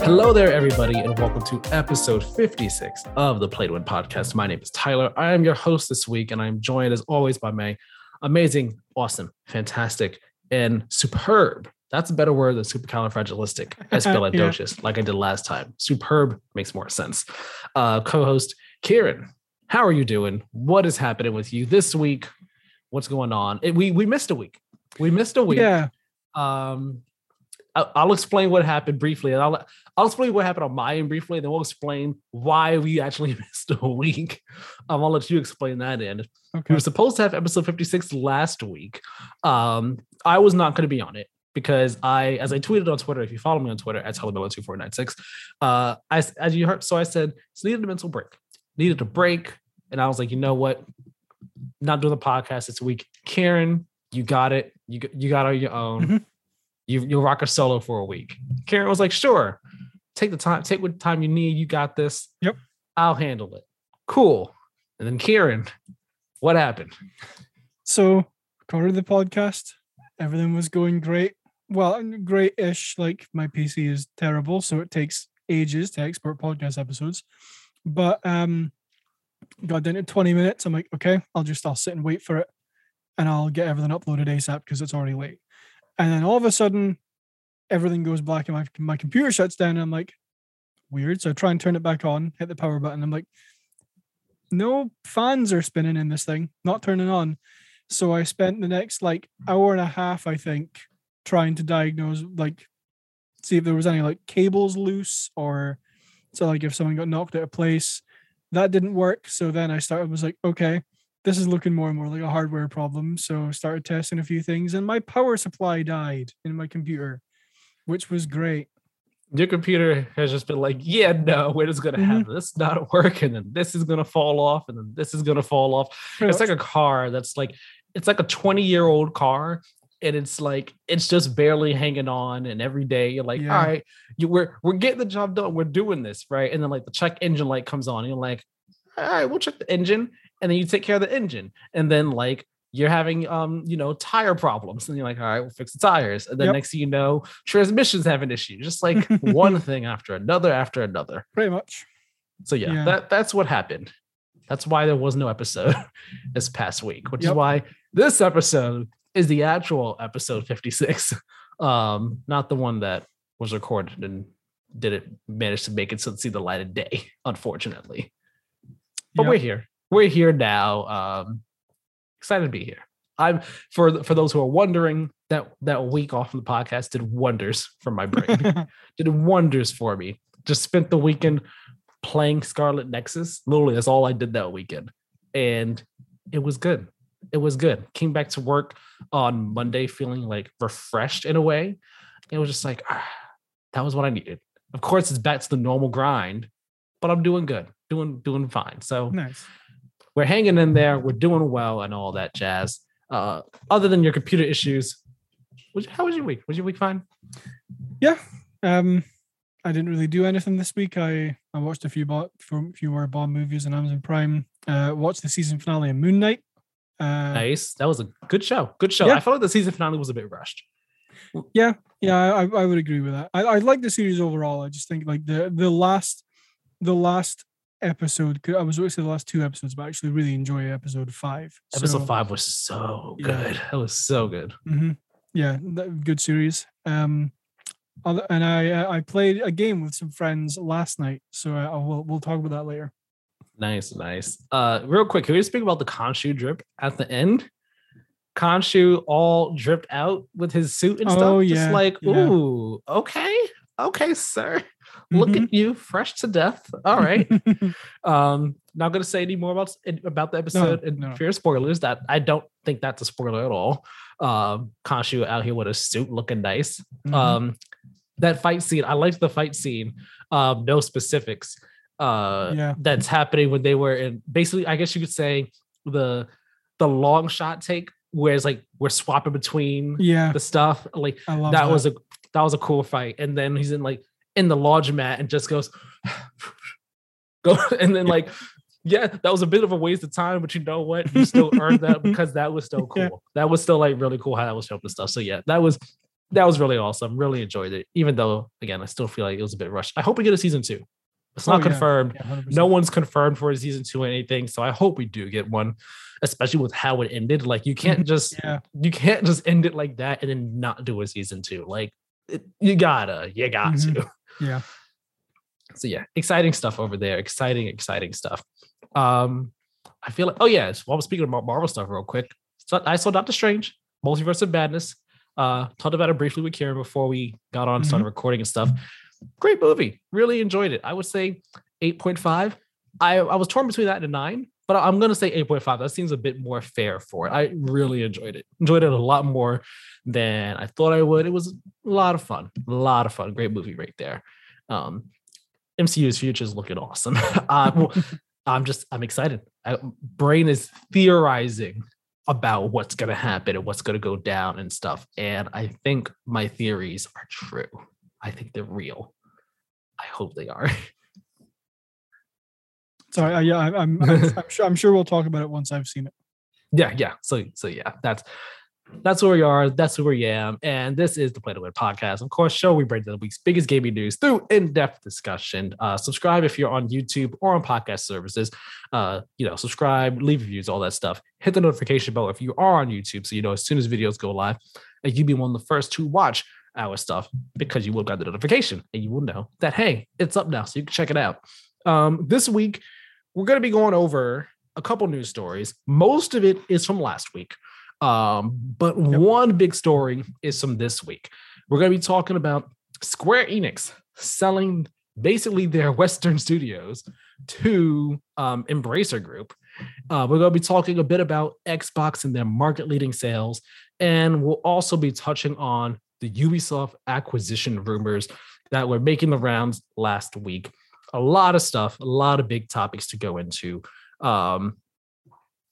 Hello there, everybody, and welcome to episode 56 of the Play to Win podcast. My name is Tyler. I am your host this week, and I'm joined as always by my amazing, awesome, fantastic, and superb. That's a better word than supercalifragilistic, yeah. like I did last time. Superb makes more sense. Uh, co-host Kieran, how are you doing? What is happening with you this week? What's going on? It, we we missed a week. We missed a week. Yeah. Um, I'll explain what happened briefly, and I'll I'll explain what happened on my end briefly, and then we'll explain why we actually missed a week. Um, I'll let you explain that in. Okay. We were supposed to have episode 56 last week. Um, I was not going to be on it because I, as I tweeted on Twitter, if you follow me on Twitter at Telebella2496, uh, I, as you heard, so I said, it's needed a mental break, needed a break. And I was like, you know what? Not doing the podcast this week. Karen, you got it. You, you got on your own. Mm-hmm you you'll rock a solo for a week. Karen was like, sure, take the time, take what time you need. You got this. Yep. I'll handle it. Cool. And then Karen, what happened? So recorded the podcast. Everything was going great. Well, great-ish. Like my PC is terrible, so it takes ages to export podcast episodes. But um got down to 20 minutes. I'm like, okay, I'll just I'll sit and wait for it and I'll get everything uploaded ASAP because it's already late. And then all of a sudden, everything goes black and my, my computer shuts down. And I'm like, weird. So I try and turn it back on, hit the power button. I'm like, no fans are spinning in this thing, not turning on. So I spent the next like hour and a half, I think, trying to diagnose, like, see if there was any like cables loose or so like if someone got knocked out of place. That didn't work. So then I started was like, okay, this is looking more and more like a hardware problem. So started testing a few things, and my power supply died in my computer, which was great. Your computer has just been like, yeah, no, we're just gonna have mm-hmm. this not work, and then this is gonna fall off, and then this is gonna fall off. It's like a car that's like it's like a 20 year old car and it's like it's just barely hanging on and every day you're like yeah. all right you, we're we're getting the job done we're doing this right and then like the check engine light comes on and you're like all right we'll check the engine and then you take care of the engine and then like you're having um you know tire problems and you're like all right we'll fix the tires and then yep. next thing you know transmissions have an issue just like one thing after another after another pretty much so yeah, yeah, that that's what happened that's why there was no episode this past week which yep. is why this episode is the actual episode 56 um not the one that was recorded and didn't manage to make it to see the light of day unfortunately but yep. we're here we're here now. Um, excited to be here. I'm for for those who are wondering that that week off of the podcast did wonders for my brain. did wonders for me. Just spent the weekend playing Scarlet Nexus. Literally, that's all I did that weekend, and it was good. It was good. Came back to work on Monday feeling like refreshed in a way. It was just like ah, that was what I needed. Of course, it's back to the normal grind, but I'm doing good, doing doing fine. So nice we're hanging in there, we're doing well, and all that jazz. Uh, other than your computer issues, was, how was your week? Was your week fine? Yeah. Um, I didn't really do anything this week. I, I watched a few bo- few more Bond movies on Amazon Prime. Uh, watched the season finale of Moon Knight. Uh, nice. That was a good show. Good show. Yeah. I felt like the season finale was a bit rushed. Yeah, yeah, I, I would agree with that. I, I like the series overall. I just think like the the last the last episode. I was always the last two episodes, but I actually really enjoy episode five. Episode so, five was so good. Yeah. That was so good. Mm-hmm. Yeah, good series. Um, and I uh, I played a game with some friends last night, so I, will we'll talk about that later. Nice, nice. Uh, real quick, can we speak about the Khonshu drip at the end? Khonshu all dripped out with his suit and stuff. Oh, yeah, Just like, yeah. ooh, okay, okay, sir. Look mm-hmm. at you, fresh to death. All right. um, not gonna say any more about about the episode no, and no. fear spoilers. That I don't think that's a spoiler at all. Um, Khonshu out here with a suit looking nice. Mm-hmm. Um, that fight scene, I liked the fight scene. Um, no specifics. Uh, yeah. that's happening when they were in. Basically, I guess you could say the the long shot take where it's like we're swapping between yeah the stuff like that, that, was a that was a cool fight and then he's in like in the laundromat and just goes go and then like yeah that was a bit of a waste of time but you know what you still earned that because that was still cool yeah. that was still like really cool how that was showing the stuff so yeah that was that was really awesome. Really enjoyed it. Even though, again, I still feel like it was a bit rushed. I hope we get a season two. It's not Oh, yeah. confirmed. Yeah, No one's confirmed for a season two or anything. So I hope we do get one, especially with how it ended. Like you can't just Yeah. you can't just end it like that and then not do a season two. Like it, you gotta, you got Mhm. to. Yeah. So yeah, exciting stuff over there. Exciting, exciting stuff. Um, I feel like oh yes. While we're speaking about Marvel stuff, real quick, so I saw Doctor Strange, Multiverse of Madness. Uh, talked about it briefly with Karen before we got on and started recording and stuff. Great movie. Really enjoyed it. I would say 8.5. I, I was torn between that and a nine, but I'm gonna say 8.5. That seems a bit more fair for it. I really enjoyed it. Enjoyed it a lot more than I thought I would. It was a lot of fun. A lot of fun. Great movie right there. Um, MCU's future is looking awesome. uh, well, I'm just I'm excited. I, brain is theorizing about what's gonna happen and what's gonna go down and stuff. And I think my theories are true. I think they're real. I hope they are. Sorry. Uh, yeah. I, I'm, I'm, I'm sure. I'm sure we'll talk about it once I've seen it. yeah, yeah. So so yeah, that's that's where we are. That's where we am. And this is the Play to Win podcast. Of course, show we break down the week's biggest gaming news through in-depth discussion. Uh, subscribe if you're on YouTube or on podcast services. Uh, you know, subscribe, leave reviews, all that stuff. Hit the notification bell if you are on YouTube, so you know as soon as videos go live, and you be one of the first to watch our stuff because you will got the notification and you will know that hey, it's up now, so you can check it out. Um, this week we're going to be going over a couple news stories. Most of it is from last week. Um, but Yep. one big story is from this week. We're going to be talking about Square Enix selling basically their Western studios to um, Embracer Group. Uh, we're going to be talking a bit about Xbox and their market leading sales. And we'll also be touching on the Ubisoft acquisition rumors that were making the rounds last week. A lot of stuff, a lot of big topics to go into. Um,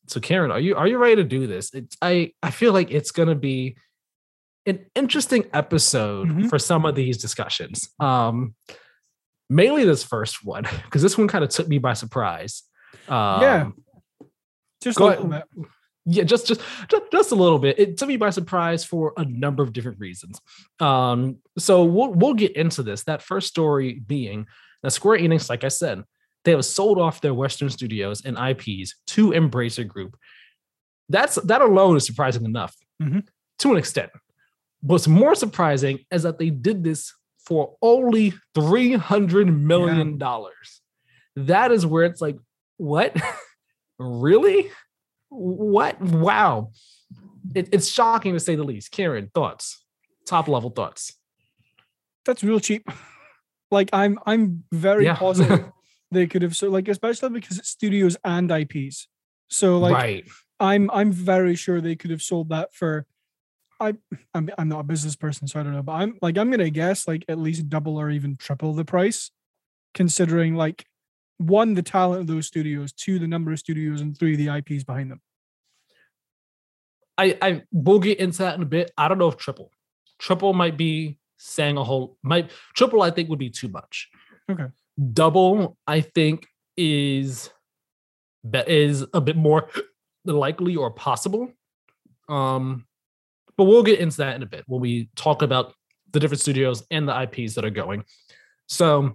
so Karen, are you are you ready to do this? It's I I feel like it's gonna be an interesting episode Mhm. for some of these discussions. Um mainly this first one, because this one kind of took me by surprise. Um, Yeah. Just a little ahead. bit. yeah just just just, just a little bit it took me by surprise for a number of different reasons um so we'll we'll get into this that first story being that square enix like i said they have sold off their western studios and ips to embracer group. That's that alone is surprising enough Mhm. to an extent. What's more surprising is that they did this for only 300 million dollars. That is where it's like what? Really? What? Wow. It, it's shocking to say the least. Karen thoughts? Top level thoughts. That's real cheap. Like I'm I'm very Yeah. positive they could have so like especially because it's studios and IPs. So like right I'm I'm very sure they could have sold that for I I'm I'm not a business person, so I don't know, but I'm like I'm gonna guess like at least double or even triple the price, considering like one, the talent of those studios, two, the number of studios, and three, the IPs behind them. i i will get into that in a bit i don't know if triple triple might be saying a whole might triple i think would be too much. Okay. double i think is be- is a bit more likely or possible. Um but we'll get into that in a bit when we talk about the different studios and the ips that are going. So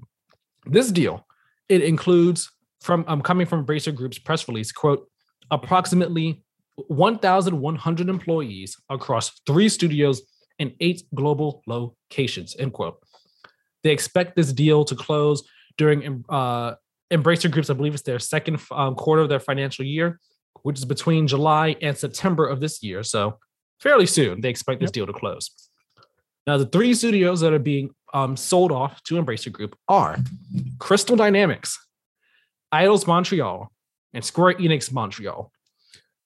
this deal it includes from um, coming from Bracer Group's press release, quote, approximately 1,100 employees across three studios and eight global locations, end quote. They expect this deal to close during uh, Embracer Group's, I believe it's their second um, quarter of their financial year, which is between July and September of this year. So fairly soon, they expect this Yep. deal to close. Now, the three studios that are being um, sold off to Embracer Group are Crystal Dynamics, Eidos Montreal, and Square Enix Montreal.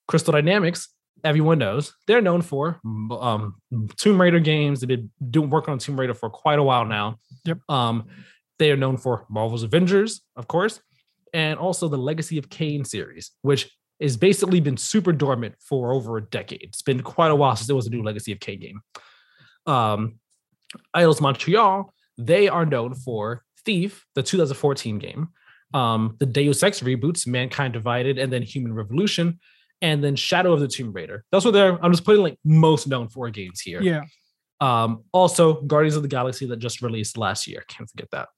Crystal Dynamics, everyone knows, they're known for um, Tomb Raider games. They've been doing work on Tomb Raider for quite a while now. Yep. Um, they are known for Marvel's Avengers, of course, and also the Legacy of Kain series, which has basically been super dormant for over a decade. It's been quite a while since there was a new Legacy of Kain game. Um, Eidos Montreal, they are known for Thief, the 2014 game, um, the Deus Ex reboots, Mankind Divided, and then Human Revolution, and then Shadow of the Tomb Raider. That's what they're. I'm just putting like most known for games here. Yeah. Um, also, Guardians of the Galaxy that just released last year. Can't forget that.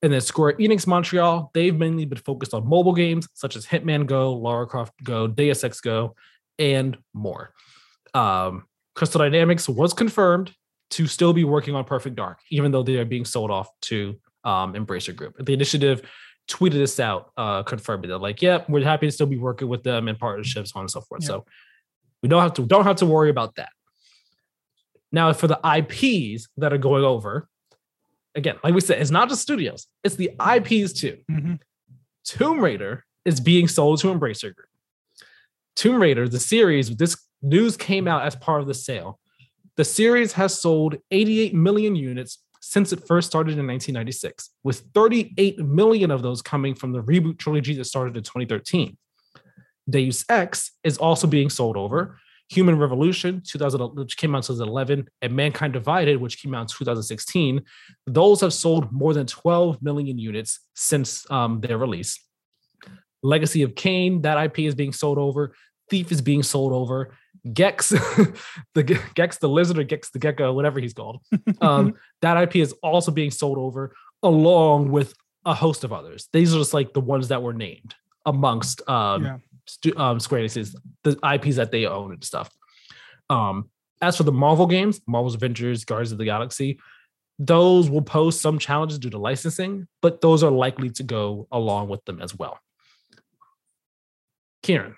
And then Square Enix Montreal, they've mainly been focused on mobile games such as Hitman Go, Lara Croft Go, Deus Ex Go, and more. Um, Crystal Dynamics was confirmed to still be working on Perfect Dark, even though they are being sold off to um, Embracer Group. The initiative tweeted this out, uh, confirming that, like, yeah, we're happy to still be working with them in partnerships, on and so forth. So we don't have to don't have to worry about that. Now, for the IPs that are going over, again, like we said, it's not just studios, it's the IPs too. Mm-hmm. Tomb Raider is being sold to Embracer Group. Tomb Raider, the series, this news came out as part of the sale. The series has sold 88 million units since it first started in 1996, with 38 million of those coming from the reboot trilogy that started in 2013. Deus Ex is also being sold over. Human Revolution, 2000, which came out in 2011, and Mankind Divided, which came out in 2016, those have sold more than 12 million units since um, their release. Legacy of Kain, that IP is being sold over. Thief is being sold over. Gex, the Gex the lizard or Gex the gecko, whatever he's called. Um, that IP is also being sold over along with a host of others. These are just like the ones that were named amongst um, Yeah. stu- um, Square Enix's the IPs that they own and stuff. Um, as for the Marvel games, Marvel's Avengers, Guardians of the Galaxy, those will pose some challenges due to licensing, but those are likely to go along with them as well. Kieran,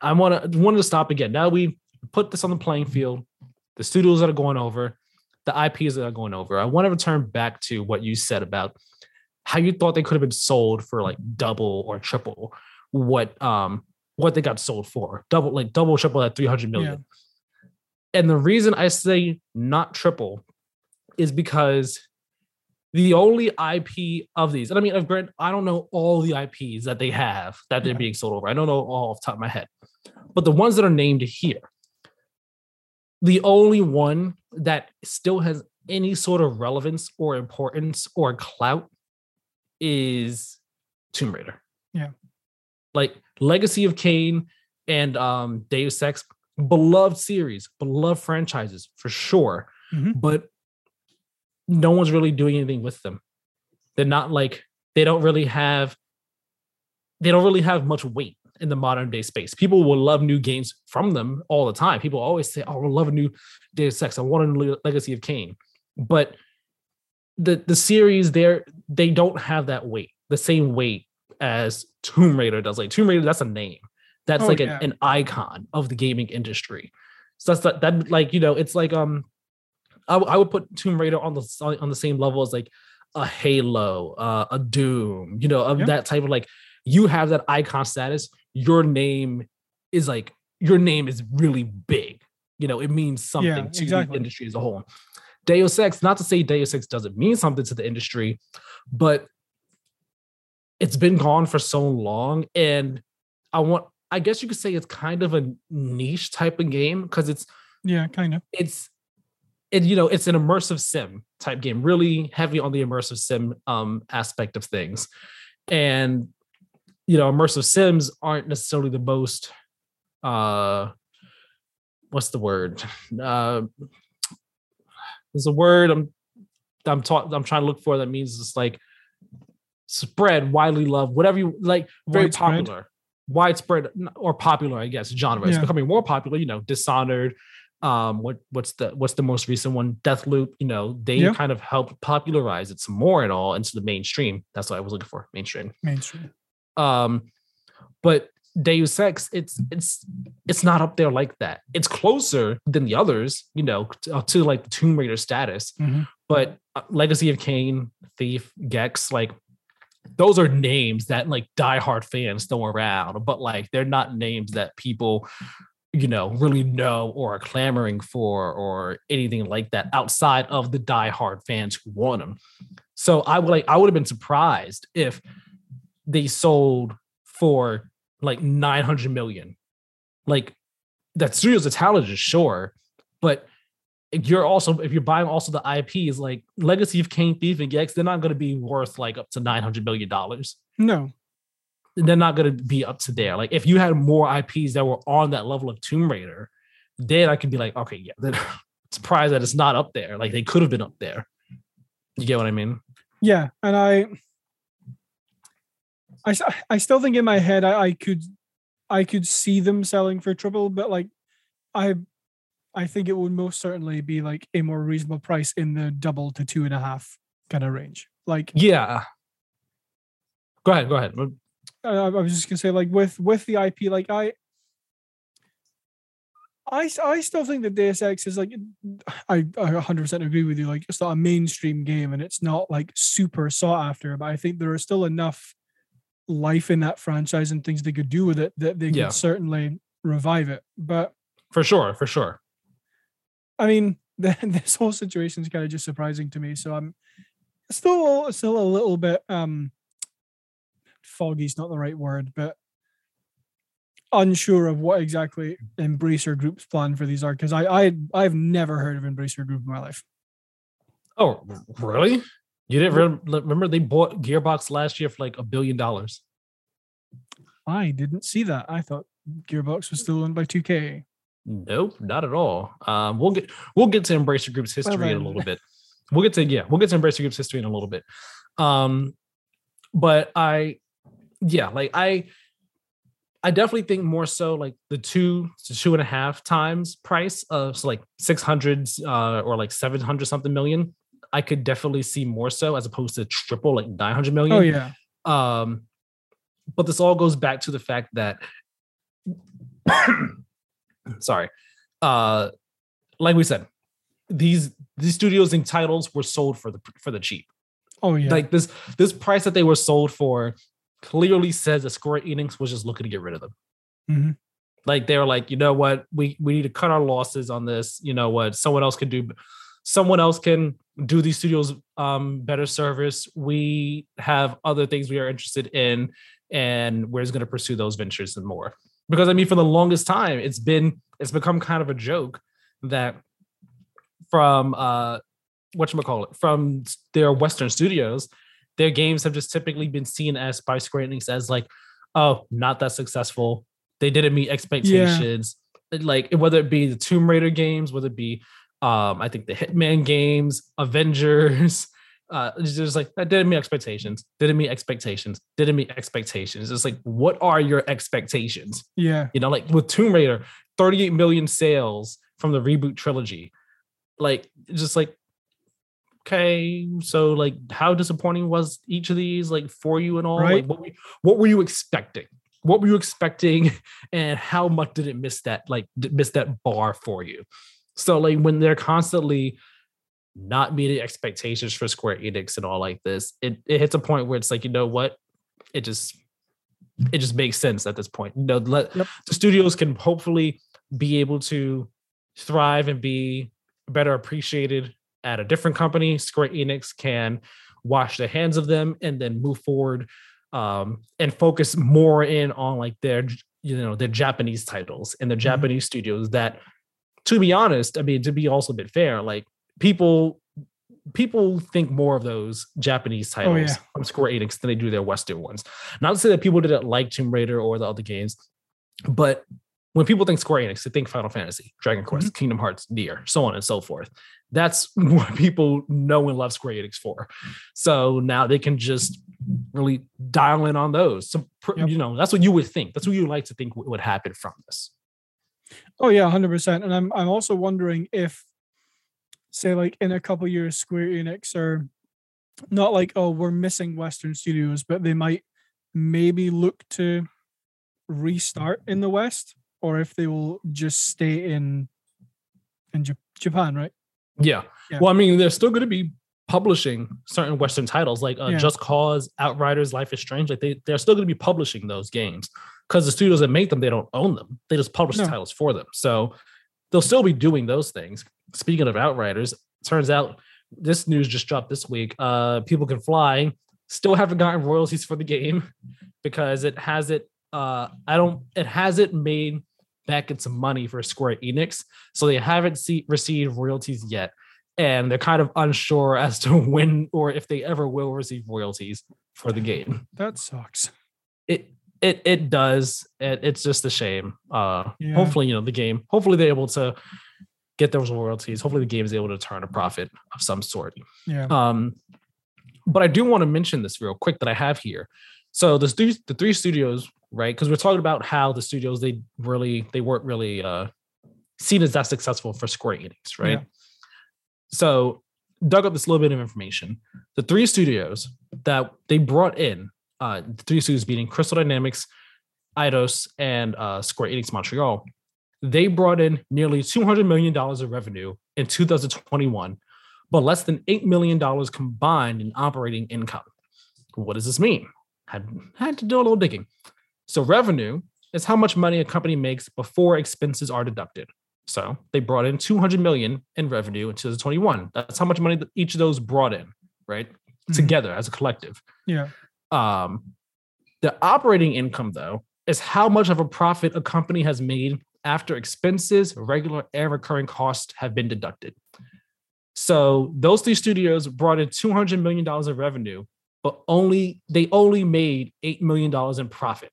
I want to wanted to stop again. Now we put this on the playing field. The studios that are going over, the IPs that are going over. I want to return back to what you said about how you thought they could have been sold for like double or triple what um what they got sold for. Double like double triple at 300 million. And the reason I say not triple is because the only IP of these, and I mean, I've grant, I don't know all the IPs that they have that they're Yeah. being sold over. I don't know all off the top of my head, but the ones that are named here, the only one that still has any sort of relevance or importance or clout is Tomb Raider. Yeah. Like Legacy of Kain and um Deus Ex, beloved series, beloved franchises for sure. Mhm. But no one's really doing anything with them. They're not like they don't really have they don't really have much weight in the modern day space. People will love new games from them all the time. People always say, "Oh, I love a new Deus Ex. I want a new Legacy of Kain," but the the series there they don't have that weight, the same weight as Tomb Raider does. Like Tomb Raider, that's a name. That's Oh, like yeah. an, an icon of the gaming industry. So that's that, that like you know, it's like um, I, w- I would put Tomb Raider on the on the same level as like a Halo, uh, a Doom, you know, of Yeah. that type of like you have that icon status. Your name is like your name is really big. You know, it means something to exactly. the industry as a whole. Deus Ex, not to say Deus Ex doesn't mean something to the industry, but it's been gone for so long. And I want, I guess you could say it's kind of a niche type of game because it's Yeah, kind of. it's it you know it's an immersive sim type game really heavy on the immersive sim um aspect of things. And you know immersive sims aren't necessarily the most uh what's the word? Uh there's a word i'm i'm taught i'm trying to look for that means it's like spread widely loved whatever you like very Widespread? popular. Widespread or popular i guess genre. It's becoming more popular you know dishonored um what what's the what's the most recent one deathloop you know they Yeah. kind of helped popularize it some more and all into the mainstream that's what i was looking for mainstream Mainstream. um but deus ex it's it's it's not up there like that it's closer than the others you know to, to like the tomb raider status Mhm. but uh, legacy of Kain, thief gex like those are names that like diehard fans throw around but like they're not names that people you know really know or are clamoring for or anything like that outside of the diehard fans who want them so i would like i would have been surprised if they sold for like 900 million. Like that studios are talented sure but you're also if you're buying also the ips like legacy of Kain thief and gex they're not going to be worth like up to 900 million dollars. No. They're not going to be up to there. Like if you had more IPs that were on that level of Tomb Raider, then I could be like, okay, yeah, then surprised that it's not up there. Like they could have been up there. You get what I mean? Yeah, and I, I, I still think in my head I, I could, I could see them selling for triple, but like, I, I think it would most certainly be like a more reasonable price in the double to two and a half kind of range. Like, yeah. Go ahead. Go ahead. I, I was just gonna say, like with with the IP, like I, I, I still think that Deus Ex is like I, I 100% agree with you like it's not a mainstream game and it's not like super sought after but I think there is still enough life in that franchise and things they could do with it that they Yeah. could certainly revive it but For sure. For sure. I mean the, this whole situation is kind of just surprising to me so I'm still still a little bit um foggy's not the right word but unsure of what exactly Embracer Group's plan for these are because I I I've never heard of Embracer Group in my life. Oh, really? You didn't rem- remember they bought Gearbox last year for like a billion dollars? I didn't see that. I thought Gearbox was still owned by 2K. Nope, not at all. Um, we'll get we'll get to Embracer Group's history in a little bit. We'll get to yeah, we'll get to Embracer Group's history in a little bit. Um, but I, yeah, like I, I definitely think more so like the two to two and a half times price of so like six hundred uh, or like seven hundred something million. I could definitely see more so as opposed to triple like nine hundred million. Oh yeah. Um, but this all goes back to the fact that, sorry, uh, like we said, these these studios and titles were sold for the for the cheap. Oh yeah. Like this this price that they were sold for clearly says that Square Enix was just looking to get rid of them. Mhm. Like they were like, you know what, we we need to cut our losses on this. You know what, someone else can do. Someone else can do these studios um, better service. We have other things we are interested in, and we're just going to pursue those ventures and more. Because I mean, for the longest time, it's been it's become kind of a joke that from uh what call it from their Western studios, their games have just typically been seen as by Square Enix as like, oh, not that successful. They didn't meet expectations. Like whether it be the Tomb Raider games, whether it be um, I think the Hitman games, Avengers, uh, just like that didn't meet expectations, didn't meet expectations, didn't meet expectations. It's like, what are your expectations? yeah. You know, like with Tomb Raider, 38 million sales from the reboot trilogy. Like, just like, okay, so like, how disappointing was each of these, like, for you and all? Right. Like, what, were- what were you expecting? What were you expecting, and how much did it miss that, like, miss that bar for you? So, like, when they're constantly not meeting expectations for Square Enix and all like this, it, it hits a point where it's like, you know what? It just it just makes sense at this point. You know, let Yep. the studios can hopefully be able to thrive and be better appreciated at a different company. Square Enix can wash their hands of them and then move forward um, and focus more in on like their you know their Japanese titles and their Japanese studios that to be honest, I mean to be also a bit fair, like people people think more of those Japanese titles Oh, yeah. from Square Enix than they do their Western ones. Not to say that people didn't like Tomb Raider or the other games, but when people think Square Enix, they think Final Fantasy, Dragon mm-hmm. Quest, Kingdom Hearts, Nier, so on and so forth. That's what people know and love Square Enix for. So now they can just really dial in on those. So Yep. you know, that's what you would think. That's what you would like to think would would happen from this. Oh yeah, hundred percent. And I'm I'm also wondering if, say, like in a couple years, Square Enix are not like oh we're missing Western studios, but they might maybe look to restart in the West, or if they will just stay in in Jap- Japan, right? Yeah. Yeah. Well, I mean, they're still going to be publishing certain Western titles like uh, Yeah. Just Cause, Outriders, Life is Strange. Like they, they're still going to be publishing those games because the studios that make them, they don't own them. They just publish the titles for them. So they'll still be doing those things. Speaking of Outriders, turns out this news just dropped this week. Uh, People Can Fly still haven't gotten royalties for the game because it hasn't. Uh, I don't. It hasn't made back its money for Square Enix, so they haven't see, received royalties yet and they're kind of unsure as to when or if they ever will receive royalties for the game. That sucks. It it it does. It, it's just a shame. Uh Yeah. hopefully, you know, the game, hopefully they're able to get those royalties. Hopefully, the game is able to turn a profit of some sort. Yeah. Um, but I do want to mention this real quick that I have here. So the stu- the three studios, right? Because we're talking about how the studios they really they weren't really uh, seen as that successful for Square Enix, right? Yeah. So dug up this little bit of information. The three studios that they brought in, uh, the three studios being Crystal Dynamics, Eidos, and uh, Square Enix Montreal, they brought in nearly $200 million of revenue in 2021, but less than $8 million combined in operating income. What does this mean? Had, had to do a little digging. So, revenue is how much money a company makes before expenses are deducted. So, they brought in 200 million in revenue in 2021. That's how much money each of those brought in, right? Mhm. Together as a collective. Yeah. Um, the operating income, though, is how much of a profit a company has made after expenses, regular and recurring costs have been deducted. So those three studios brought in two hundred million dollars of revenue, but only they only made eight million dollars in profit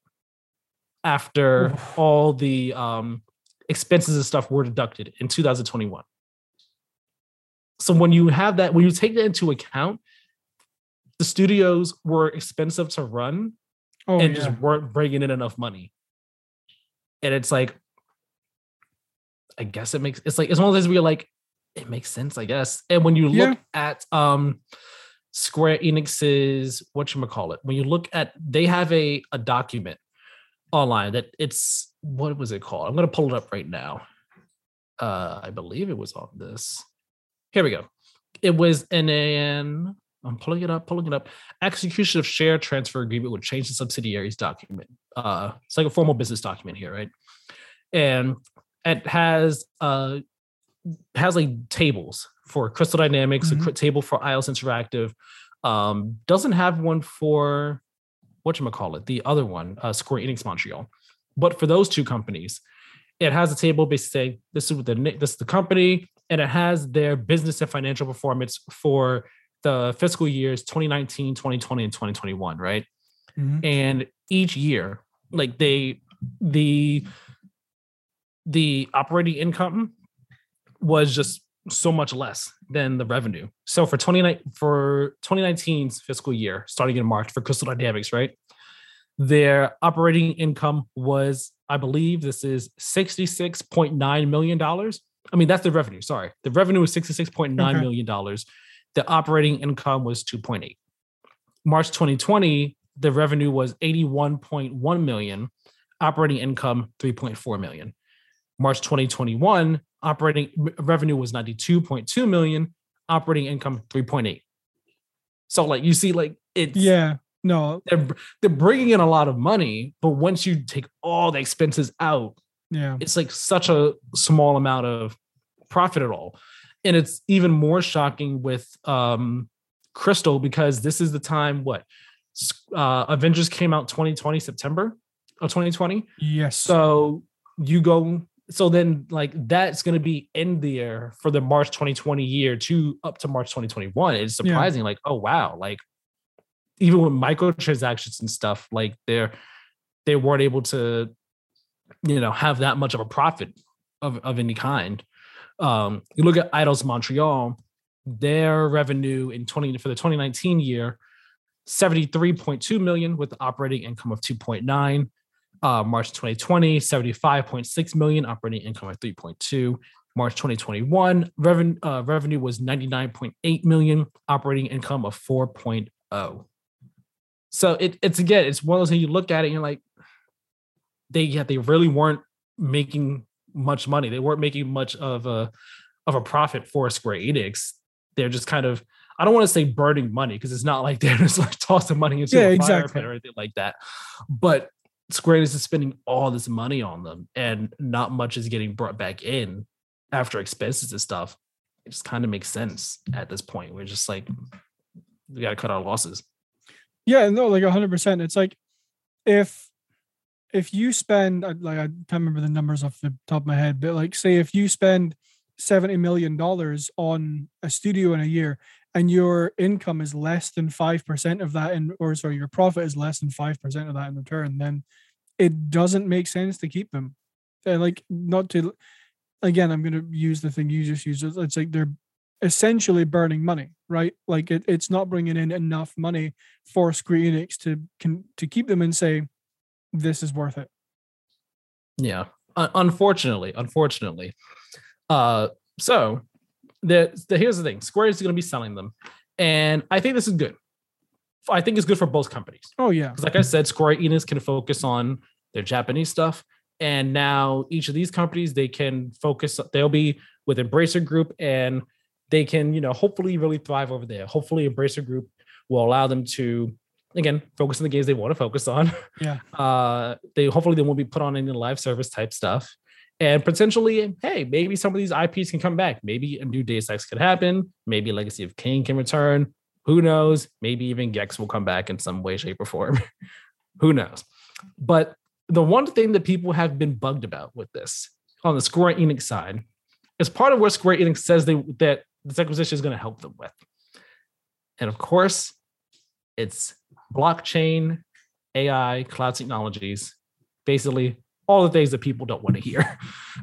after Oof. all the um, expenses and stuff were deducted in 2021. So when you have that, when you take that into account, the studios were expensive to run Oh, and yeah. just weren't bringing in enough money. And it's like, I guess it makes it's like it's one of those where you're like, it makes sense, I guess. And when you look at um Square Enix's what you call it, when you look at they have a a document online that it's what was it called? I'm gonna pull it up right now. Uh I believe it was on this. Here we go. It was in an I'm pulling it up, pulling it up. Execution of share transfer agreement would change the subsidiaries document. Uh, it's like a formal business document here, right? And it has uh has like tables for Crystal Dynamics, a Mhm. cr- table for Eidos Interactive. Um, doesn't have one for what you call it, the other one, uh, Square Enix Montreal. But for those two companies, it has a table basically saying this is what the this is the company, and it has their business and financial performance for the fiscal years 2019, 2020, and 2021, right? Mhm. and each year like they the the operating income was just so much less than the revenue. So for 29 for 2019's fiscal year starting in march for crystal dynamics right their operating income was i believe this is 66.9 million dollars. I mean that's the revenue sorry. The revenue was 66.9 Okay. million dollars. The operating income was 2.8 march 2020 the revenue was 81.1 million. Operating income 3.4 million. March 2021 operating revenue was 92.2 million operating income 3.8 so like you see like it's Yeah. No. they're, they're bringing in a lot of money but once you take all the expenses out Yeah. it's like such a small amount of profit at all and it's even more shocking with um crystal because this is the time what uh avengers came out 2020 september of 2020 Yes. so you go so then like that's going to be in there for the march 2020 year to up to march 2021 it's Yeah. surprising like oh wow like even with microtransactions and stuff like they're they weren't able to you know have that much of a profit of, of any kind. Um you look at eidos montreal their revenue in 20 for the 2019 year 73.2 million with the operating income of 2.9 uh, March 2020, 75.6 million, operating income of 3.2. March 2021, revenue uh, revenue was 99.8 million, operating income of 4.0. So it, it's again, it's one of those things you look at it and you're like, they yeah, they really weren't making much money. They weren't making much of a of a profit for Square Enix. They're just kind of I don't want to say burning money because it's not like they're just like tossing money into Yeah, a fire exactly. pit or anything like that. But Square Enix is spending all this money on them, and not much is getting brought back in after expenses and stuff. It just kind of makes sense at this point. We're just like, we got to cut our losses. Yeah, no, like hundred percent. It's like if if you spend like I can't remember the numbers off the top of my head, but like say if you spend seventy million dollars on a studio in a year and your income is less than five percent of that in or sorry, your profit is less than five percent of that in return, then it doesn't make sense to keep them. Uh, like not to again, I'm to use the thing you just used. It's like they're essentially burning money, right? Like it, it's not bringing in enough money for Square Enix to can to keep them and say this is worth it. Yeah, uh, unfortunately, unfortunately. Uh, so the, the here's the thing: Square is going to be selling them, and I think this is good. I think it's good for both companies. Oh yeah, because like I said, Square Enix can focus on their Japanese stuff, and now each of these companies they can focus. They'll be with Embracer Group, and they can you know hopefully really thrive over there. Hopefully, Embracer Group will allow them to again focus on the games they want to focus on. Yeah. Uh, they hopefully they won't be put on any live service type stuff. And potentially, hey, maybe some of these IPs can come back. Maybe a new Deus Ex could happen. Maybe Legacy of Kain can return. Who knows? Maybe even Gex will come back in some way, shape, or form. Who knows? But the one thing that people have been bugged about with this on the Square Enix side is part of what Square Enix says they that this acquisition is going to help them with. And of course, it's blockchain, AI, cloud technologies, basically all the things that people don't want to hear.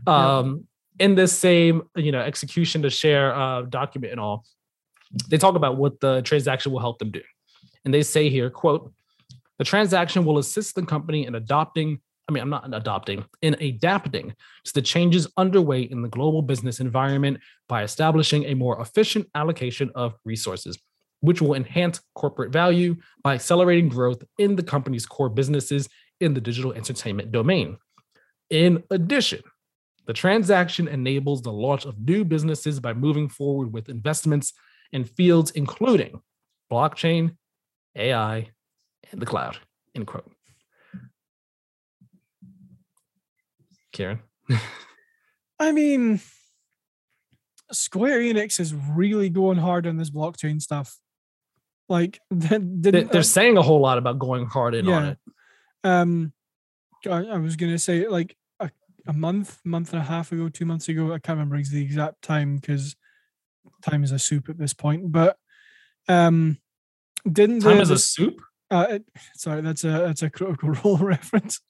Um, in this same, you know, execution to share uh, document and all, they talk about what the transaction will help them do. And they say here, quote, the transaction will assist the company in adopting, I mean, I'm not adopting, in adapting to the changes underway in the global business environment by establishing a more efficient allocation of resources, which will enhance corporate value by accelerating growth in the company's core businesses in the digital entertainment domain. In addition, the transaction enables the launch of new businesses by moving forward with investments in fields including blockchain, AI, and the cloud. End quote. Karen. I mean, Square Enix is really going hard on this blockchain stuff. Like, did, they're uh, saying a whole lot about going hard in yeah. on it. Um, I, I was gonna say like a, a month, month and a half ago, two months ago. I can't remember the exact time because time is a soup at this point. But um, didn't time the, is a soup? Uh, it, sorry, that's a that's a critical role reference.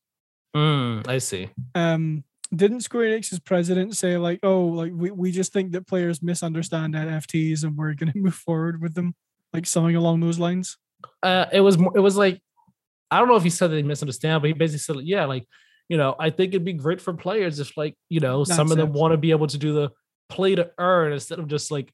Mm, I see. Um, didn't Square Enix's president say like, "Oh, like we, we just think that players misunderstand NFTs and we're going to move forward with them," like something along those lines? Uh, it was more, it was like I don't know if he said that they misunderstand, but he basically said, "Yeah, like you know, I think it'd be great for players if like you know That's some of them want to be able to do the play to earn instead of just like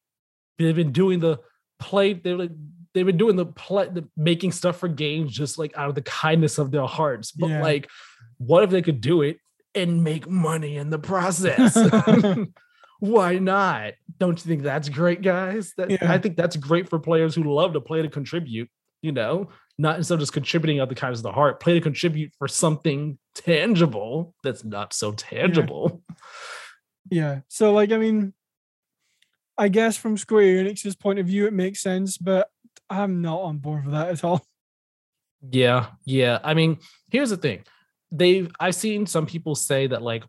they've been doing the play they're like they've been doing the play the making stuff for games just like out of the kindness of their hearts. But yeah. like what if they could do it and make money in the process? Why not? Don't you think that's great guys? That yeah. i think that's great for players who love to play to contribute you know? Not instead of just contributing out of the kindness of the heart play to contribute for something tangible that's not so tangible yeah. So like I mean, I guess from Square Enix's point of view, it makes sense, but I'm not on board with that at all. Yeah, yeah. I mean, here's the thing. They've I've seen some people say that like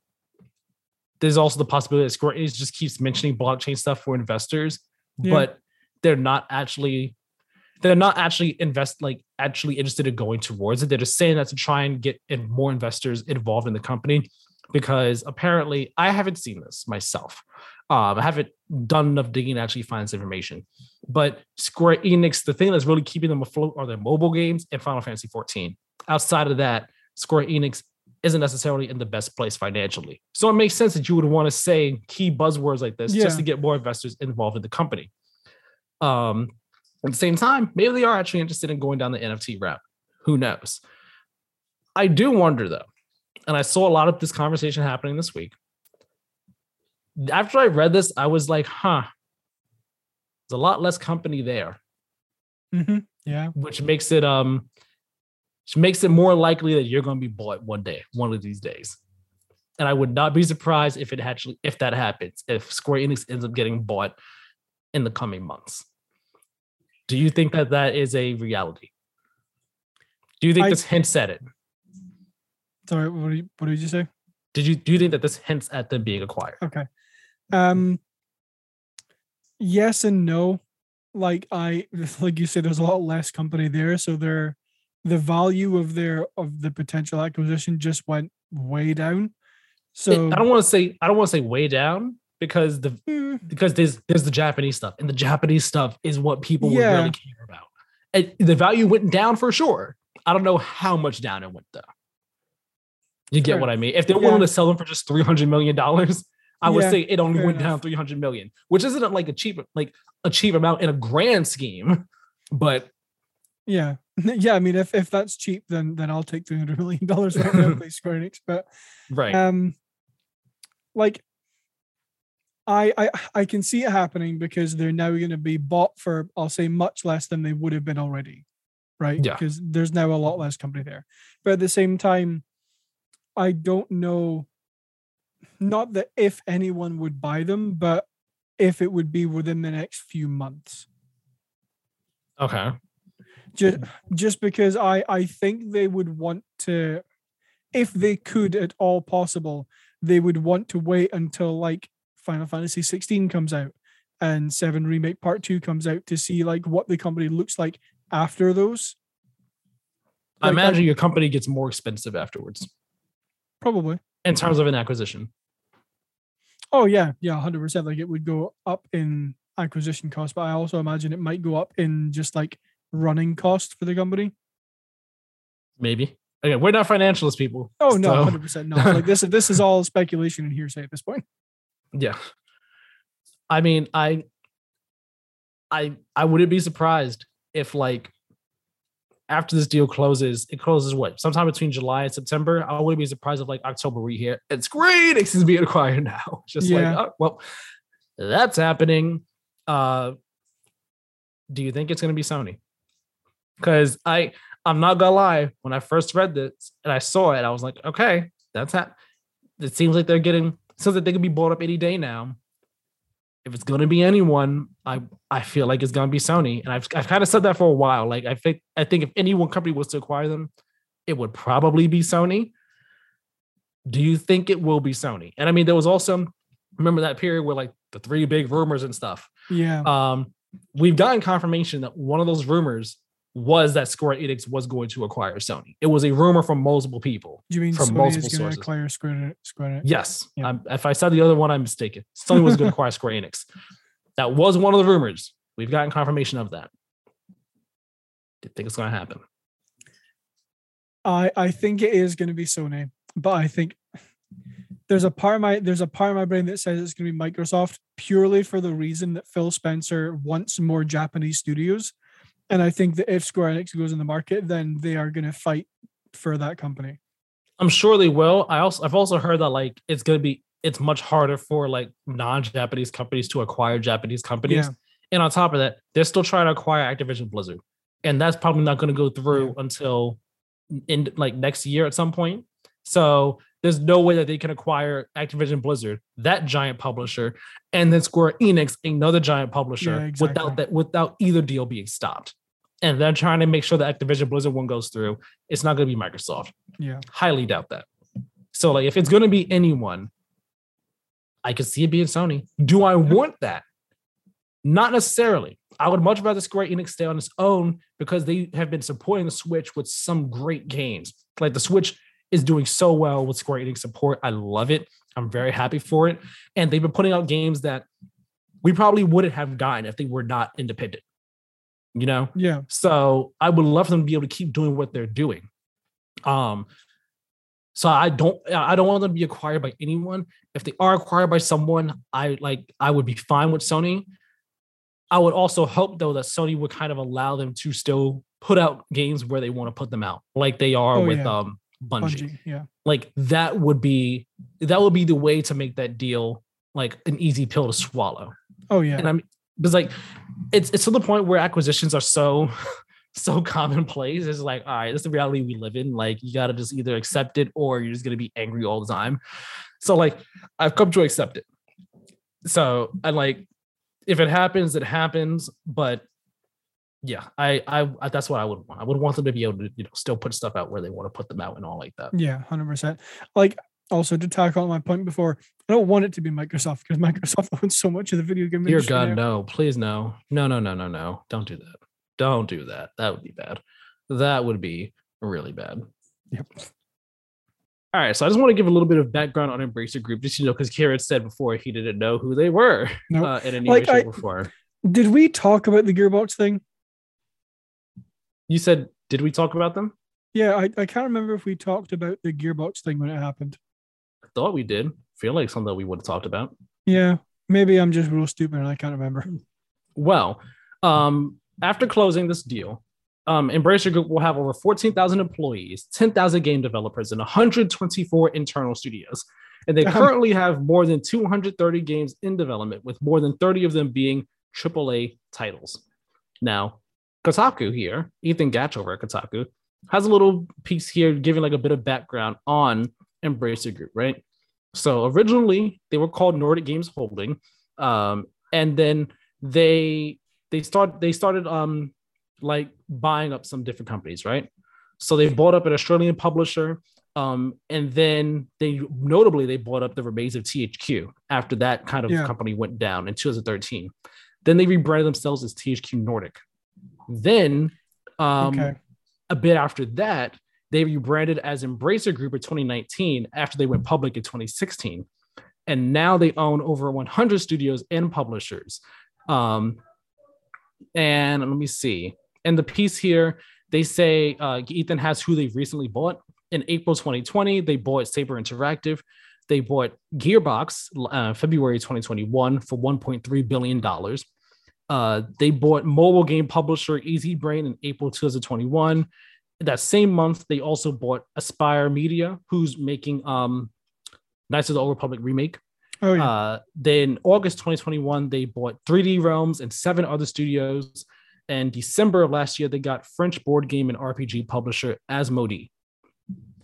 there's also the possibility that Square Enix just keeps mentioning blockchain stuff for investors, yeah. but they're not actually they're not actually invest like actually interested in going towards it. They're just saying that to try and get more investors involved in the company because apparently I haven't seen this myself. Um, I haven't done enough digging to actually find this information. But Square Enix, the thing that's really keeping them afloat are their mobile games and Final Fantasy 14. Outside of that, Square Enix isn't necessarily in the best place financially. So it makes sense that you would want to say key buzzwords like this yeah. just to get more investors involved in the company. Um, at the same time, maybe they are actually interested in going down the NFT route. Who knows? I do wonder though, and I saw a lot of this conversation happening this week. After I read this, I was like, huh, there's a lot less company there. Mm-hmm. Yeah. Which makes it um which makes it more likely that you're gonna be bought one day, one of these days. And I would not be surprised if it actually if that happens, if Square Enix ends up getting bought in the coming months. Do you think that that is a reality? Do you think I, this hints at it? Sorry, what did you, what did you say? Did you do you think that this hints at them being acquired? Okay. Um yes and no. Like I like you said, there's a lot less company there. So their the value of their of the potential acquisition just went way down. So I don't want to say I don't want to say way down because the mm, because there's there's the Japanese stuff, and the Japanese stuff is what people would Yeah. really care about. And the value went down for sure. I don't know how much down it went though. You get Fair. what I mean? If they're Yeah. willing to sell them for just three hundred million dollars, I would Yeah, say it only went down enough. three hundred million, which isn't like a cheap like a cheap amount in a grand scheme, but yeah, yeah. I mean, if if that's cheap, then then I'll take three hundred million dollars right now, please, Square Enix. But right, um, like, I I I can see it happening because they're now going to be bought for I'll say much less than they would have been already, right? Yeah. Because there's now a lot less company there, but at the same time, I don't know. Not that if anyone would buy them, but if it would be within the next few months. okay, just just because I I think they would want to, if they could at all possible, they would want to wait until like Final Fantasy 16 comes out and Seven Remake Part Two comes out to see like what the company looks like after those. I Like, imagine your company gets more expensive afterwards probably. in terms of an acquisition. Oh yeah, yeah, hundred percent. Like it would go up in acquisition cost, but I also imagine it might go up in just like running cost for the company. Maybe. Okay, we're not financialist people. Oh no, so- hundred percent no. Like this, this is all speculation and hearsay at this point. Yeah. I mean, I I I wouldn't be surprised if like after this deal closes, it closes what? Sometime between July and September. I wouldn't be surprised if like October we hear it's great. It's being acquired now. Just Yeah. like, oh, well, that's happening. Uh do you think it's gonna be Sony? Because I I'm not gonna lie, when I first read this and I saw it, I was like, okay, that's ha- it seems like they're getting seems like they could be bought up any day now. If it's gonna be anyone, I I feel like it's gonna be Sony, and I've I've kind of said that for a while. Like I think I think if any one company was to acquire them, it would probably be Sony. Do you think it will be Sony? And I mean, there was also remember that period where like the three big rumors and stuff. Yeah. Um, we've gotten confirmation that one of those rumors was that Square Enix was going to acquire Sony. It was a rumor from multiple people. Do you mean from Sony multiple is going to acquire Square Square Enix? Yes. Yeah. I'm, if I said the other one, I'm mistaken. Sony was going to acquire Square Enix. That was one of the rumors. We've gotten confirmation of that. Do you think it's going to happen? I I think it is going to be Sony, but I think there's a part of my there's a part of my brain that says it's going to be Microsoft purely for the reason that Phil Spencer wants more Japanese studios, and I think that if Square Enix goes in the market, then they are going to fight for that company. I'm sure they will. I also I've also heard that like it's going to be it's much harder for like non-Japanese companies to acquire Japanese companies. Yeah. And on top of that, they're still trying to acquire Activision Blizzard. And that's probably not going to go through Yeah. until in like next year at some point. So there's no way that they can acquire Activision Blizzard, that giant publisher, and then Square Enix, another giant publisher, Yeah, exactly. without that without either deal being stopped. And they're trying to make sure that Activision Blizzard one goes through. It's not going to be Microsoft. Yeah, Highly doubt that. So like if it's going to be anyone, I could see it being Sony. Do I want that? Not necessarily. I would much rather Square Enix stay on its own because they have been supporting the Switch with some great games. Like the Switch is doing so well with Square Enix support. I love it. I'm very happy for it. And they've been putting out games that we probably wouldn't have gotten if they were not independent. You know? yeah, So I would love for them to be able to keep doing what they're doing. Um, so I don't I don't want them to be acquired by anyone. If they are acquired by someone, I like I would be fine with Sony. I would also hope though that Sony would kind of allow them to still put out games where they want to put them out, like they are Oh, with yeah. um Bungie. Bungie. Yeah, Like that would be that would be the way to make that deal like an easy pill to swallow. oh yeah, And I'm because like it's it's to the point where acquisitions are so so commonplace. It's like, all right, this is the reality we live in. Like you gotta just either accept it or you're just gonna be angry all the time. So like I've come to accept it. So I like if it happens, it happens. But yeah, I I that's what I would want. I would want them to be able to, you know, still put stuff out where they want to put them out and all like that. yeah, hundred percent. Like also to tackle on my point before, I don't want it to be Microsoft because Microsoft owns so much of the video game Dear. God, now. no, please no. No, no, no, no, no. Don't do that. Don't do that. That would be bad. That would be really bad. Yep. All right, so I just want to give a little bit of background on Embracer Group, just you know, because Kieran said before he didn't know who they were Nope. uh, in any Like, way, I- or form. Did we talk about the Gearbox thing? You said, did we talk about them? Yeah, I, I can't remember if we talked about the Gearbox thing when it happened. I thought we did. Feel like something that we would have talked about. Yeah, maybe I'm just real stupid and I can't remember. Well, um, after closing this deal, um, Embracer Group will have over 14,000 employees, 10,000 game developers, and 124 internal studios. And they currently have more than 230 games in development, with more than 30 of them being AAA titles. Now, Kotaku here, Ethan Gach over at Kotaku, has a little piece here giving like a bit of background on Embracer Group, right? So originally they were called Nordic Games Holding, um, and then they they start they started um like buying up some different companies, right? So they bought up an Australian publisher, um, and then they notably they bought up the remains of THQ after that kind of Yeah. company went down in 2013. Then they rebranded themselves as THQ Nordic. Then um, okay. a bit after that, they rebranded as Embracer Group in 2019 after they went public in 2016. And now they own over 100 studios and publishers. Um, and let me see. And the piece here, they say uh, Ethan has who they recently bought. In April 2020, they bought Saber Interactive. They bought Gearbox uh, February 2021 for 1.3 billion dollars. Uh, they bought mobile game publisher Easybrain in April 2021. That same month, they also bought Aspyr Media, who's making um, Knights of the Old Republic remake. Oh yeah. Uh, then August 2021, they bought 3D Realms and seven other studios. And December of last year, they got French board game and RPG publisher Asmodee.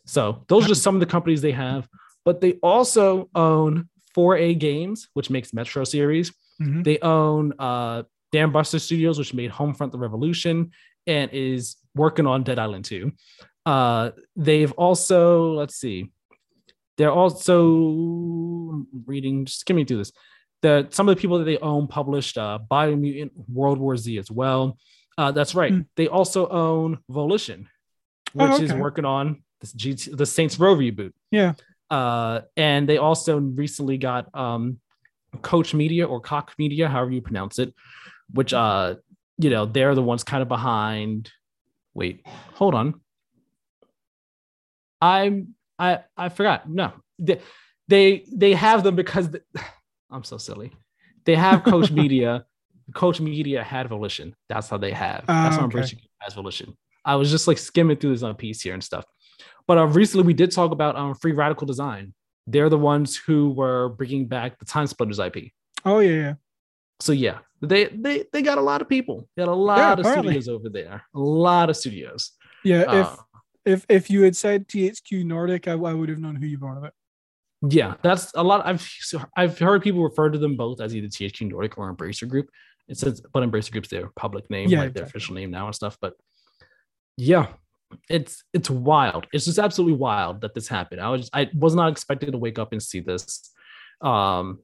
So those are just some of the companies they have, but they also own 4A Games, which makes Metro series. Mhm. They own uh, Dambuster Studios, which made Homefront: The Revolution and is working on Dead Island 2. Uh, they've also, let's see, they're also reading. Just give me through this. The some of the people that they own published uh, Biomutant, World War Z as well. Uh, that's right. Hmm. They also own Volition, which Oh, is working on this GT, the Saints Row reboot. Yeah. Uh, and they also recently got um, Koch Media or Cock Media, however you pronounce it, which uh, you know they're the ones kind of behind. Wait, hold on. I'm I I forgot. No, they they, they have them because the, I'm so silly. They have Koch Media. Koch Media had Volition. That's how they have. Ah, That's how okay. Embracer has Volition. I was just like skimming through this on piece here and stuff. But uh, recently we did talk about um, Free Radical Design. They're the ones who were bringing back the TimeSplitters IP. Oh yeah, yeah. So yeah, they they they got a lot of people. They got a lot of apparently. studios over there. A lot of studios. Yeah, Uh, if if if you had said THQ Nordic, I, I would have known who you brought of it. yeah, that's a lot. I've I've heard people refer to them both as either THQ Nordic or Embracer Group. It says, but Embracer Group's their public name, Yeah, like their official name now and stuff. But yeah, it's it's wild. It's just absolutely wild that this happened. I was I was not expected to wake up and see this. Um,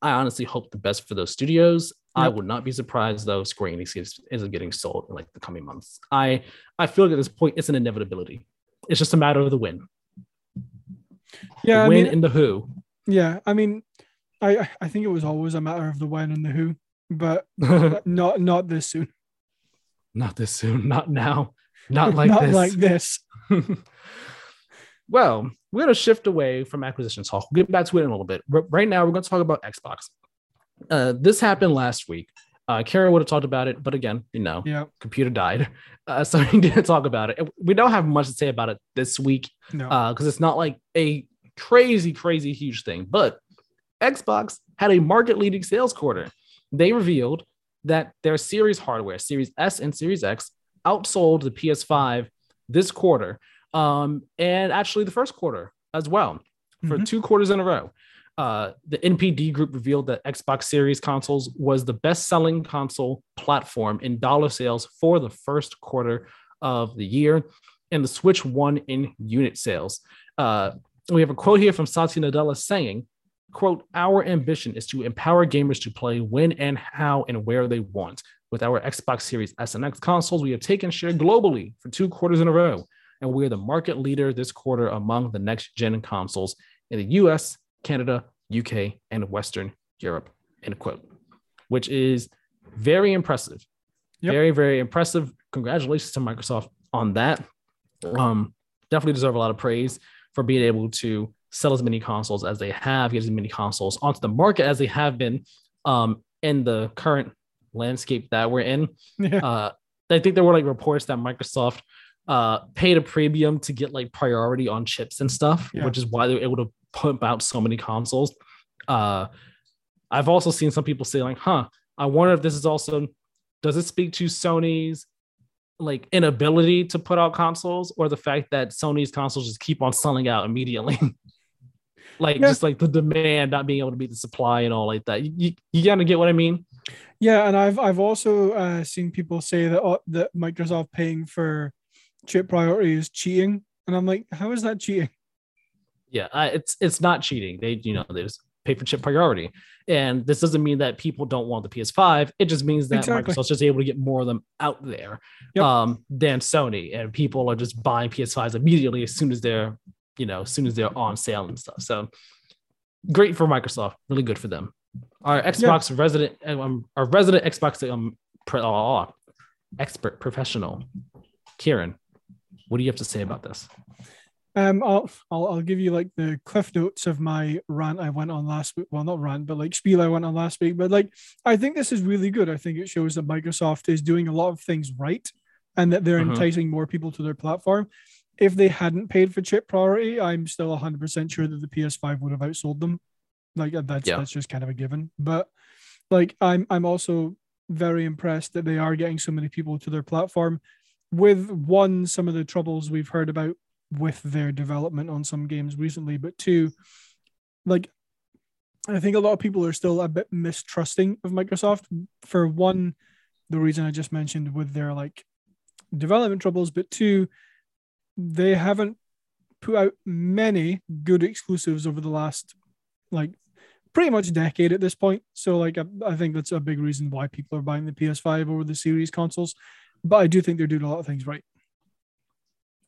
I honestly hope the best for those studios. I would not be surprised though Square Enix is, is getting sold in like the coming months. I I feel like at this point it's an inevitability. It's just a matter of the win. Yeah, the I win mean, and the who. yeah, I mean, I I think it was always a matter of the when and the who, but not not this soon. Not this soon, not now, not like not this. like this. well, we're to shift away from acquisition talk. We'll get back to it in a little bit. Right now, we're going to talk about Xbox. Uh, this happened last week. Uh, Kara would have talked about it, but again, you know, Yeah, computer died, uh, so we didn't talk about it. We don't have much to say about it this week no. because it's not like a crazy, crazy huge thing. But Xbox had a market leading sales quarter. They revealed that their Series hardware, Series S and Series X, outsold the PS5 this quarter, um, and actually the first quarter as well for Mhm. two quarters in a row. Uh, the NPD group revealed that Xbox Series consoles was the best selling console platform in dollar sales for the first quarter of the year, and the Switch won in unit sales. Uh, we have a quote here from Satya Nadella saying, quote, our ambition is to empower gamers to play when and how and where they want. With our Xbox Series S and X consoles, we have taken share globally for two quarters in a row. and we're the market leader this quarter among the next gen consoles in the US, Canada, UK, and Western Europe. End quote. Which is very impressive. Yep. Very, very impressive. Congratulations to Microsoft on that. Um, definitely deserve a lot of praise for being able to sell as many consoles as they have, get as many consoles onto the market as they have been um, in the current landscape that we're in. Yeah. Uh, I think there were like reports that Microsoft uh, paid a premium to get like priority on chips and stuff, yeah. which is why they were able to pump out so many consoles. Uh, I've also seen some people say like, "Huh, I wonder if this is also does it speak to Sony's like inability to put out consoles or the fact that Sony's consoles just keep on selling out immediately?" like yeah. just like the demand not being able to meet the supply and all like that. You you gotta get what I mean? Yeah, and I've I've also uh, seen people say that uh, that Microsoft paying for chip priority is cheating, and I'm like, how is that cheating? Yeah, uh, it's it's not cheating. They you know they just pay for chip priority, and this doesn't mean that people don't want the PS5. It just means that exactly. Microsoft's just able to get more of them out there yep. um, than Sony, and people are just buying PS5s immediately as soon as they're you know as soon as they're on sale and stuff. So great for Microsoft, really good for them. Our Xbox resident, um, our resident Xbox um, pro, uh, expert professional, Kieran, what do you have to say about this? Um, I'll, I'll I'll give you like the cliff notes of my rant I went on last week. Well, not rant, but like spiel I went on last week. But like, I think this is really good. I think it shows that Microsoft is doing a lot of things right, and that they're mm-hmm. enticing more people to their platform. If they hadn't paid for chip priority, I'm still 100% sure that the PS5 would have outsold them. Like that's yeah. that's just kind of a given. But like I'm I'm also very impressed that they are getting so many people to their platform with one some of the troubles we've heard about with their development on some games recently, but two, like I think a lot of people are still a bit mistrusting of Microsoft. For one, the reason I just mentioned with their like development troubles, but two, they haven't put out many good exclusives over the last like pretty much decade at this point. So like I, I, think that's a big reason why people are buying the PS5 over the series consoles. But I do think they're doing a lot of things right.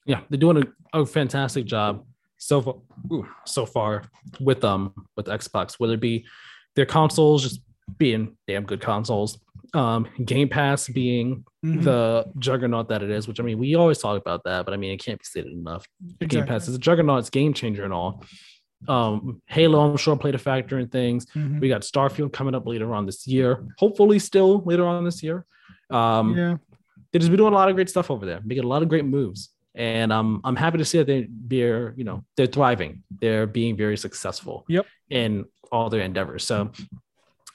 Yeah, they're doing a, a fantastic job so far, ooh, so far with um with Xbox, whether it be their consoles just being damn good consoles, um, Game Pass being mm-hmm. the juggernaut that it is, which I mean we always talk about that, but I mean it can't be stated enough. Exactly. Game Pass is a juggernaut, it's game changer and all. Um, Halo, I'm sure played a factor in things. Mm-hmm. We got Starfield coming up later on this year, hopefully still later on this year. Um, yeah, they just been doing a lot of great stuff over there, making a lot of great moves, and um, I'm happy to see that they, they're you know they're thriving, they're being very successful. Yep. in all their endeavors. So,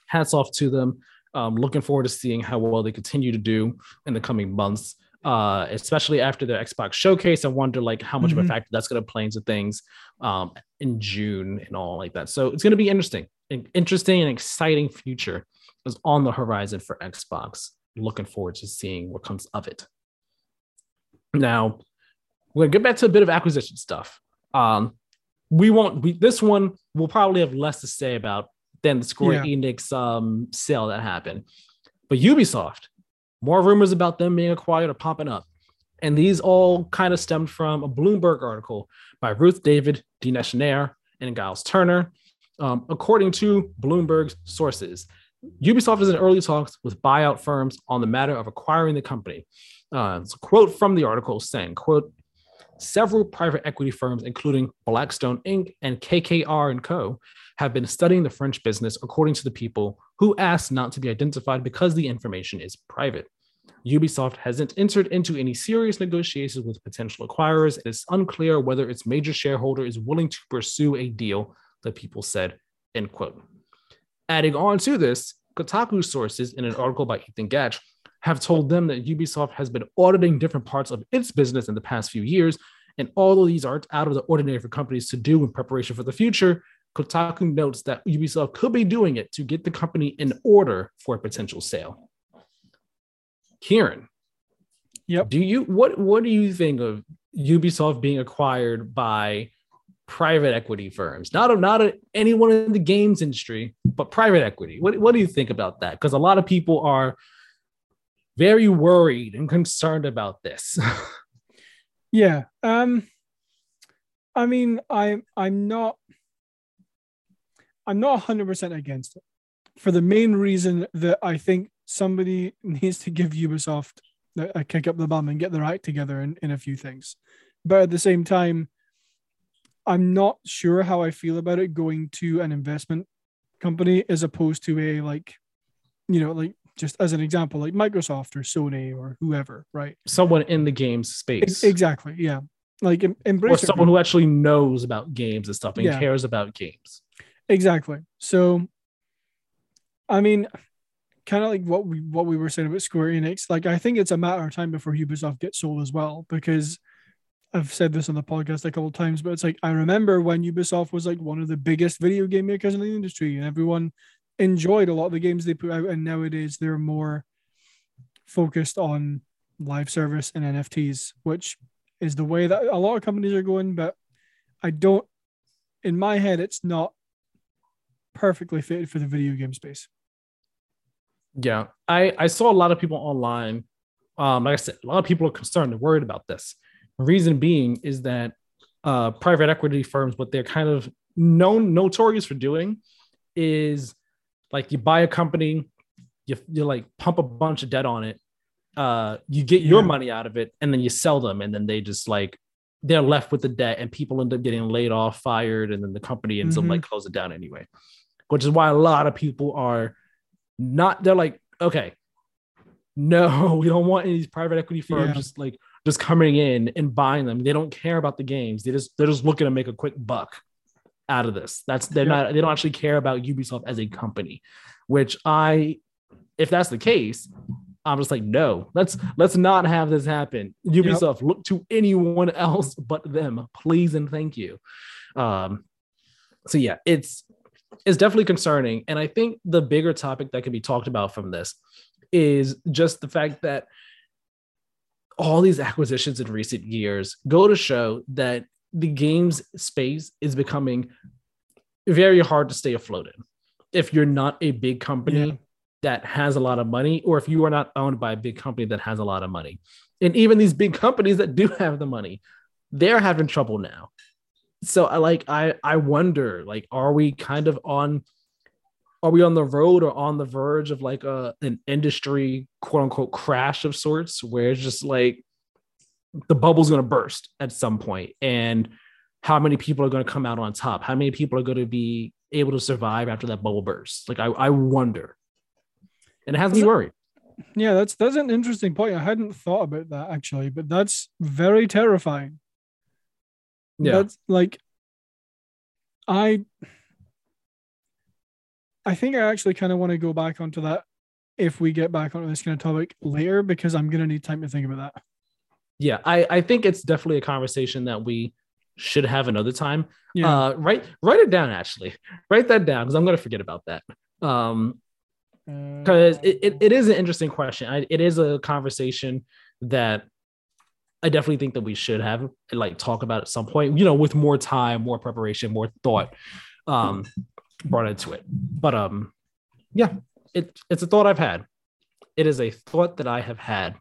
hats off to them. Um, looking forward to seeing how well they continue to do in the coming months uh, especially after the Xbox showcase. I wonder like how much mm-hmm. of a mm-hmm. factor that's going to play into things um, in June and all like that. So it's going to be interesting, An interesting and exciting future is on the horizon for Xbox. Looking forward to seeing what comes of it. Now we're gonna get back to a bit of acquisition stuff. Um, we won't. We, this one we'll probably have less to say about than the Square yeah. Enix um, sale that happened. But Ubisoft more rumors about them being acquired are popping up. And these all kind of stemmed from a Bloomberg article by Ruth David Dinesh Nair and Giles Turner. Um, according to Bloomberg's sources, Ubisoft is in early talks with buyout firms on the matter of acquiring the company. Uh, it's a quote from the article saying, quote, several private equity firms, including Blackstone Inc. and KKR & Co., have been studying the French business, according to the people who asked not to be identified because the information is private. Ubisoft hasn't entered into any serious negotiations with potential acquirers. It is unclear whether its major shareholder is willing to pursue a deal, the people said, end quote. Adding on to this, Kotaku sources in an article by Ethan Gach have told them that Ubisoft has been auditing different parts of its business in the past few years. And all of these aren't out of the ordinary for companies to do in preparation for the future, Kotaku notes that Ubisoft could be doing it to get the company in order for a potential sale. Kieran, yep. Do you what what do you think of Ubisoft being acquired by private equity firms? Not of not anyone in the games industry, but private equity. What what do you think about that? Because a lot of people are very worried and concerned about this. Yeah. Um I mean, I I'm not I'm not 100% against it for the main reason that I think somebody needs to give Ubisoft a kick up the bum and get their act together in, in a few things. But at the same time, I'm not sure how I feel about it going to an investment company as opposed to a like, you know, like just as an example, like Microsoft or Sony or whoever, right? Someone in the games space. Exactly. Yeah. Like embrace or someone who actually knows about games and stuff and yeah. cares about games. Exactly. So, I mean, kind of like what we what we were saying about Square Enix. Like, I think it's a matter of time before Ubisoft gets sold as well, because I've said this on the podcast a couple of times, but it's like I remember when Ubisoft was like one of the biggest video game makers in the industry, and everyone enjoyed a lot of the games they put out. And nowadays, they're more focused on live service and NFTs, which is the way that a lot of companies are going. But I don't, in my head, it's not perfectly fitted for the video game space. Yeah, I I saw a lot of people online. Um, like I said, a lot of people are concerned and worried about this. reason being is that uh, private equity firms, what they're kind of known notorious for doing, is like you buy a company, you you like pump a bunch of debt on it, uh, you get yeah. your money out of it, and then you sell them, and then they just like they're left with the debt, and people end up getting laid off, fired, and then the company ends mm-hmm. up like close it down anyway which is why a lot of people are not, they're like, okay, no, we don't want any of these private equity firms yeah. just like just coming in and buying them. They don't care about the games. They just they're just looking to make a quick buck out of this. That's they're yeah. not they don't actually care about Ubisoft as a company, which I if that's the case, I'm just like, no, let's let's not have this happen. Ubisoft, yep. look to anyone else but them, please and thank you. Um, so yeah, it's is definitely concerning. And I think the bigger topic that can be talked about from this is just the fact that all these acquisitions in recent years go to show that the games space is becoming very hard to stay afloat in. If you're not a big company yeah. that has a lot of money or if you are not owned by a big company that has a lot of money. And even these big companies that do have the money they're having trouble now. So I like I I wonder like are we kind of on are we on the road or on the verge of like a an industry quote unquote crash of sorts where it's just like the bubble's going to burst at some point. And how many people are going to come out on top? How many people are going to be able to survive after that bubble bursts? Like i, I wonder. And it has me worried. Yeah that's that's an interesting point. I hadn't thought about that actually but that's very terrifying. Yeah. That's like I I think I actually kind of want to go back onto that if we get back onto this kind of topic later because I'm gonna need time to think about that. Yeah, I, I think it's definitely a conversation that we should have another time. Yeah. Uh, write write it down actually. Write that down because I'm gonna forget about that. Um because it, it, it is an interesting question. I, it is a conversation that I definitely think that we should have like talk about at some point, you know, with more time, more preparation, more thought um brought into it. But um yeah, it it's a thought I've had. It is a thought that I have had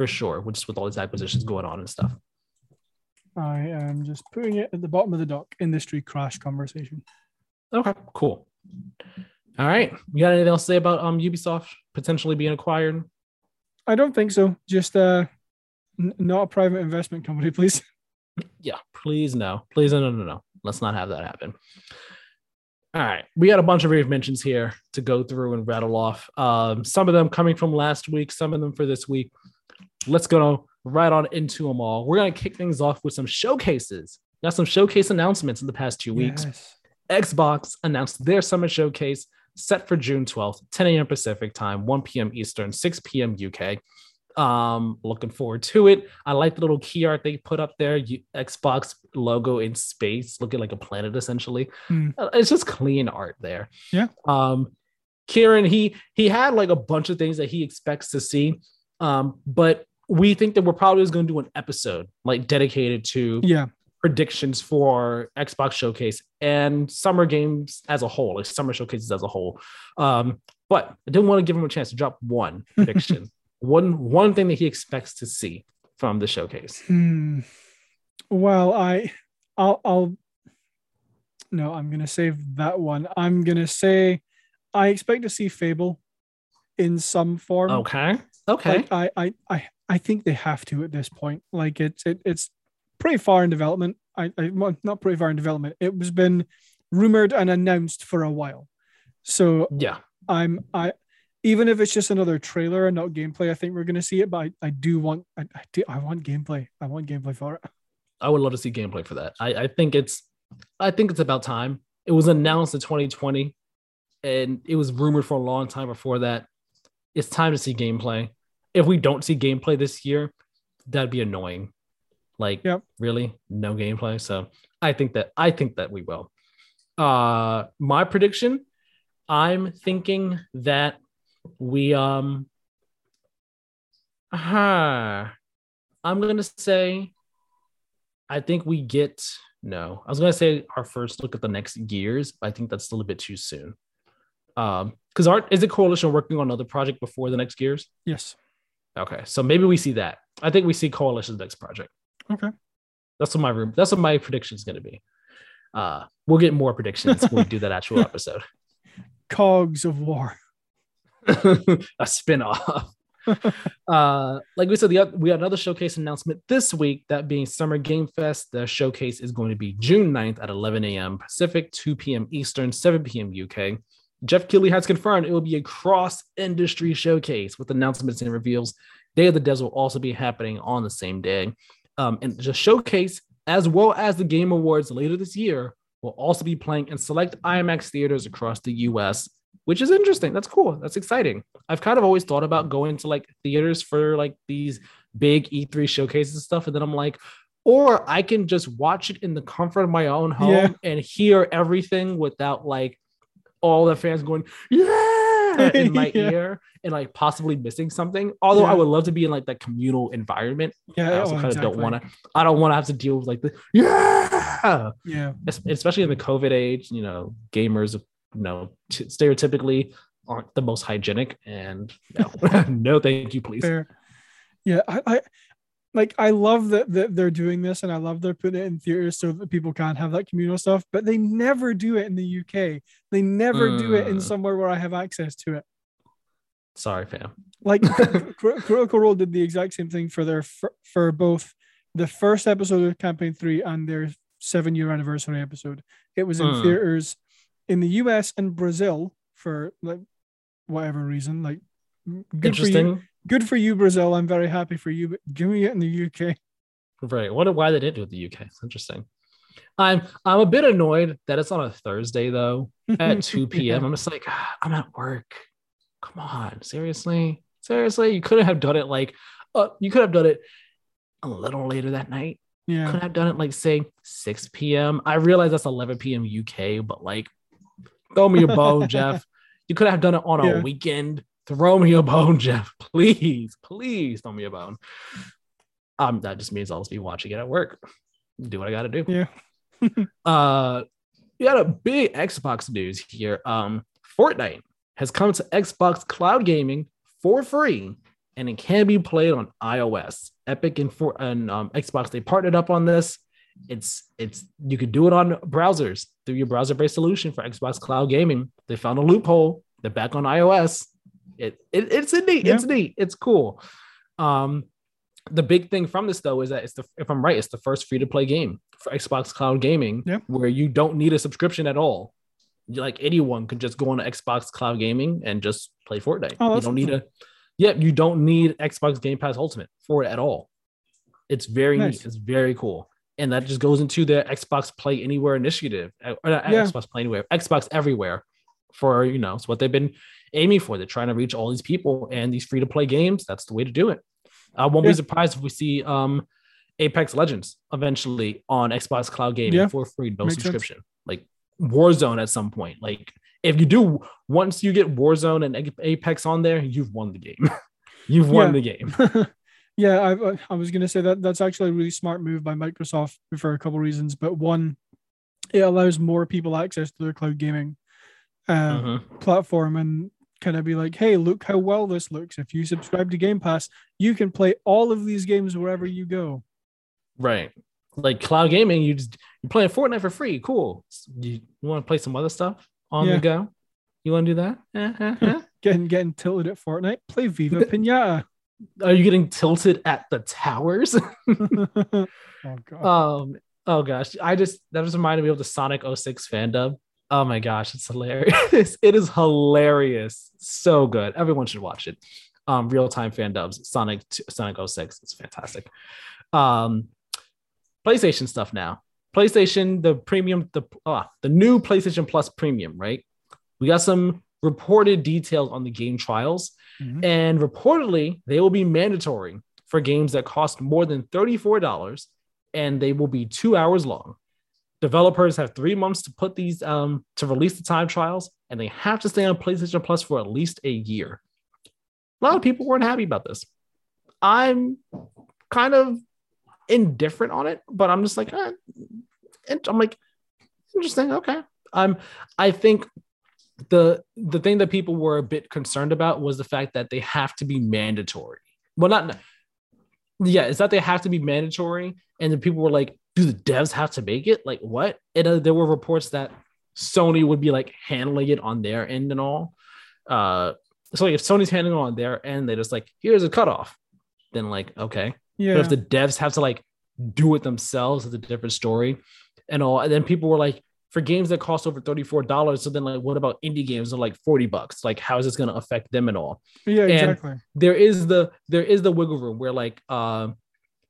for sure, which with all these acquisitions going on and stuff. I am just putting it at the bottom of the dock industry crash conversation. Okay, cool. All right. You got anything else to say about um Ubisoft potentially being acquired? I don't think so. Just uh N- not a private investment company, please. Yeah, please no. Please no, no, no, no. Let's not have that happen. All right. We got a bunch of rave mentions here to go through and rattle off. Um, some of them coming from last week, some of them for this week. Let's go right on into them all. We're going to kick things off with some showcases. Got some showcase announcements in the past two weeks. Yes. Xbox announced their summer showcase set for June 12th, 10 a.m. Pacific time, 1 p.m. Eastern, 6 p.m. UK. Um, looking forward to it. I like the little key art they put up there. Xbox logo in space, looking like a planet essentially. Mm. It's just clean art there. Yeah. Um, Kieran, he he had like a bunch of things that he expects to see. Um, but we think that we're probably just going to do an episode like dedicated to yeah predictions for Xbox Showcase and summer games as a whole, like summer showcases as a whole. Um, but I didn't want to give him a chance to drop one prediction one one thing that he expects to see from the showcase. Hmm. Well, I, I'll, I'll. No, I'm gonna save that one. I'm gonna say, I expect to see Fable, in some form. Okay. Okay. Like, I, I, I, I think they have to at this point. Like it's, it, it's pretty far in development. I, I, well, not pretty far in development. It was been rumored and announced for a while. So yeah, I'm, I, even if it's just another trailer and not gameplay, I think we're gonna see it. But I, I do want, I, I do, I want gameplay. I want gameplay for it. I would love to see gameplay for that. I, I think it's I think it's about time. It was announced in 2020 and it was rumored for a long time before that. It's time to see gameplay. If we don't see gameplay this year, that'd be annoying. Like Yep. really no gameplay. So I think that I think that we will. Uh my prediction, I'm thinking that we um uh, I'm gonna say I think we get no. I was gonna say our first look at the next Gears, but I think that's still a bit too soon. Um, because aren't is it coalition working on another project before the next gears? Yes. Okay, so maybe we see that. I think we see coalition's next project. Okay. That's what my room. That's what my prediction is gonna be. Uh, we'll get more predictions when we do that actual episode. Cogs of War. a spin-off. uh, like we said, the we had another showcase announcement this week, that being Summer Game Fest. The showcase is going to be June 9th at 11 a.m. Pacific, 2 p.m. Eastern, 7 p.m. UK. Geoff Keighley has confirmed it will be a cross-industry showcase with announcements and reveals. Day of the Devs will also be happening on the same day. Um, and the showcase, as well as the Game Awards later this year, will also be playing in select IMAX theaters across the US, which is interesting. That's cool. That's exciting. I've kind of always thought about going to like theaters for like these big E3 showcases and stuff. And then I'm like, or I can just watch it in the comfort of my own home Yeah. and hear everything without like all the fans going, yeah, in my Yeah. ear and like possibly missing something. Although I would love to be in like that communal environment. Yeah. I also oh, kind of don't want to, I don't want to have to deal with like the, yeah, Yeah. Es- especially in the COVID age, you know, gamers, you know, t- stereotypically aren't the most hygienic. And no, no, thank you, please. Fair. Yeah. I, I like I love that, that they're doing this and I love they're putting it in theaters so that people can have that communal stuff, but they never do it in the UK. They never do it in Mm. somewhere where I have access to it. Sorry, fam. Like Cri- Critical Role did the exact same thing for their for, for both the first episode of campaign three and their seven year anniversary episode. It was in Mm. theaters in the US and Brazil for like whatever reason. Like good for you, Interesting. Good for you, Brazil. I'm very happy for you, but give me it in the UK. Right. Wonder why they didn't do it in the UK. It's interesting. I'm I'm a bit annoyed that it's on a Thursday though at 2 p.m. I'm just like, "Ah, I'm at work. Come on, seriously, seriously. You couldn't have done it like, uh, you could have done it a little later that night. Yeah. Could have done it like say 6 p.m. I realize that's 11 p.m. UK, but like, throw me a bone, Jeff. You could have done it on a weekend. Throw me a bone, Jeff. Please, please throw me a bone. Um, that just means I'll just be watching it at work. Do what I got to do. Yeah. uh, we got a big Xbox news here. Um, Fortnite has come to Xbox Cloud Gaming for free, and it can be played on iOS. Epic and for and um, Xbox they partnered up on this. It's it's you could do it on browsers through your browser-based solution for Xbox Cloud Gaming. They found a loophole. They're back on iOS. It, it it's neat. It's neat. It's cool. Um, the big thing from this though is that it's the if I'm right, it's the first free to play game for Xbox Cloud Gaming, Yeah. where you don't need a subscription at all. Like anyone could just go on Xbox Cloud Gaming and just play Fortnite. Oh, you don't need a yeah, you don't need Xbox Game Pass Ultimate for it at all. It's very Nice. neat. It's very cool. And that just goes into the Xbox Play Anywhere initiative. uh, or not Yeah. Xbox Play Anywhere, Xbox Everywhere for you know, it's what they've been aiming for. They're trying to reach all these people and these free to play games. That's the way to do it. I won't Yeah. be surprised if we see um Apex Legends eventually on Xbox Cloud Gaming Yeah. for free, no Makes sense. subscription. Like Warzone at some point. Like if you do once you get Warzone and Apex on there, you've won the game. you've won Yeah. the game. yeah, I, I was going to say that that's actually a really smart move by Microsoft for a couple reasons. But one, it allows more people access to their cloud gaming uh, Mhm. platform and kind of be like, hey, look how well this looks. If you subscribe to Game Pass, you can play all of these games wherever you go. Right. like cloud gaming, you just you're playing Fortnite for free. Cool. You, you want to play some other stuff on Yeah. the go? You want to do that? Getting getting tilted at Fortnite. Play Viva Pinata. Are you getting tilted at the towers? oh god. um. Oh gosh, I just that just reminded me of the Sonic 06 fandom. Oh my gosh, it's hilarious. it is hilarious. So good. Everyone should watch it. Um, real time fan dubs. Sonic Sonic 06. It's fantastic. Um, PlayStation stuff now. PlayStation, the premium, the ah, the new PlayStation Plus premium, right? We got some reported details on the game trials, Mhm. and reportedly they will be mandatory for games that cost more than $34 and they will be two hours long. Developers have three months to put these um, to release the time trials, and they have to stay on PlayStation Plus for at least a year. A lot of people weren't happy about this. I'm kind of indifferent on it, but I'm just like, eh. I'm like, interesting. Okay. Um, I think the the thing that people were a bit concerned about was the fact that they have to be mandatory. Well, not yeah, is that they have to be mandatory, and then people were like, "Do the devs have to make it? Like what?" And uh, there were reports that Sony would be like handling it on their end and all. Uh, so like, if Sony's handling it on their end, they just like, "Here's a cutoff," then like, okay. yeah. But if the devs have to like do it themselves, it's a different story and all. And then people were like, for games that cost over $34, so then like what about indie games that are like 40 bucks? Like, how is this gonna affect them and all? yeah, and- exactly. There is the there is the wiggle room where like um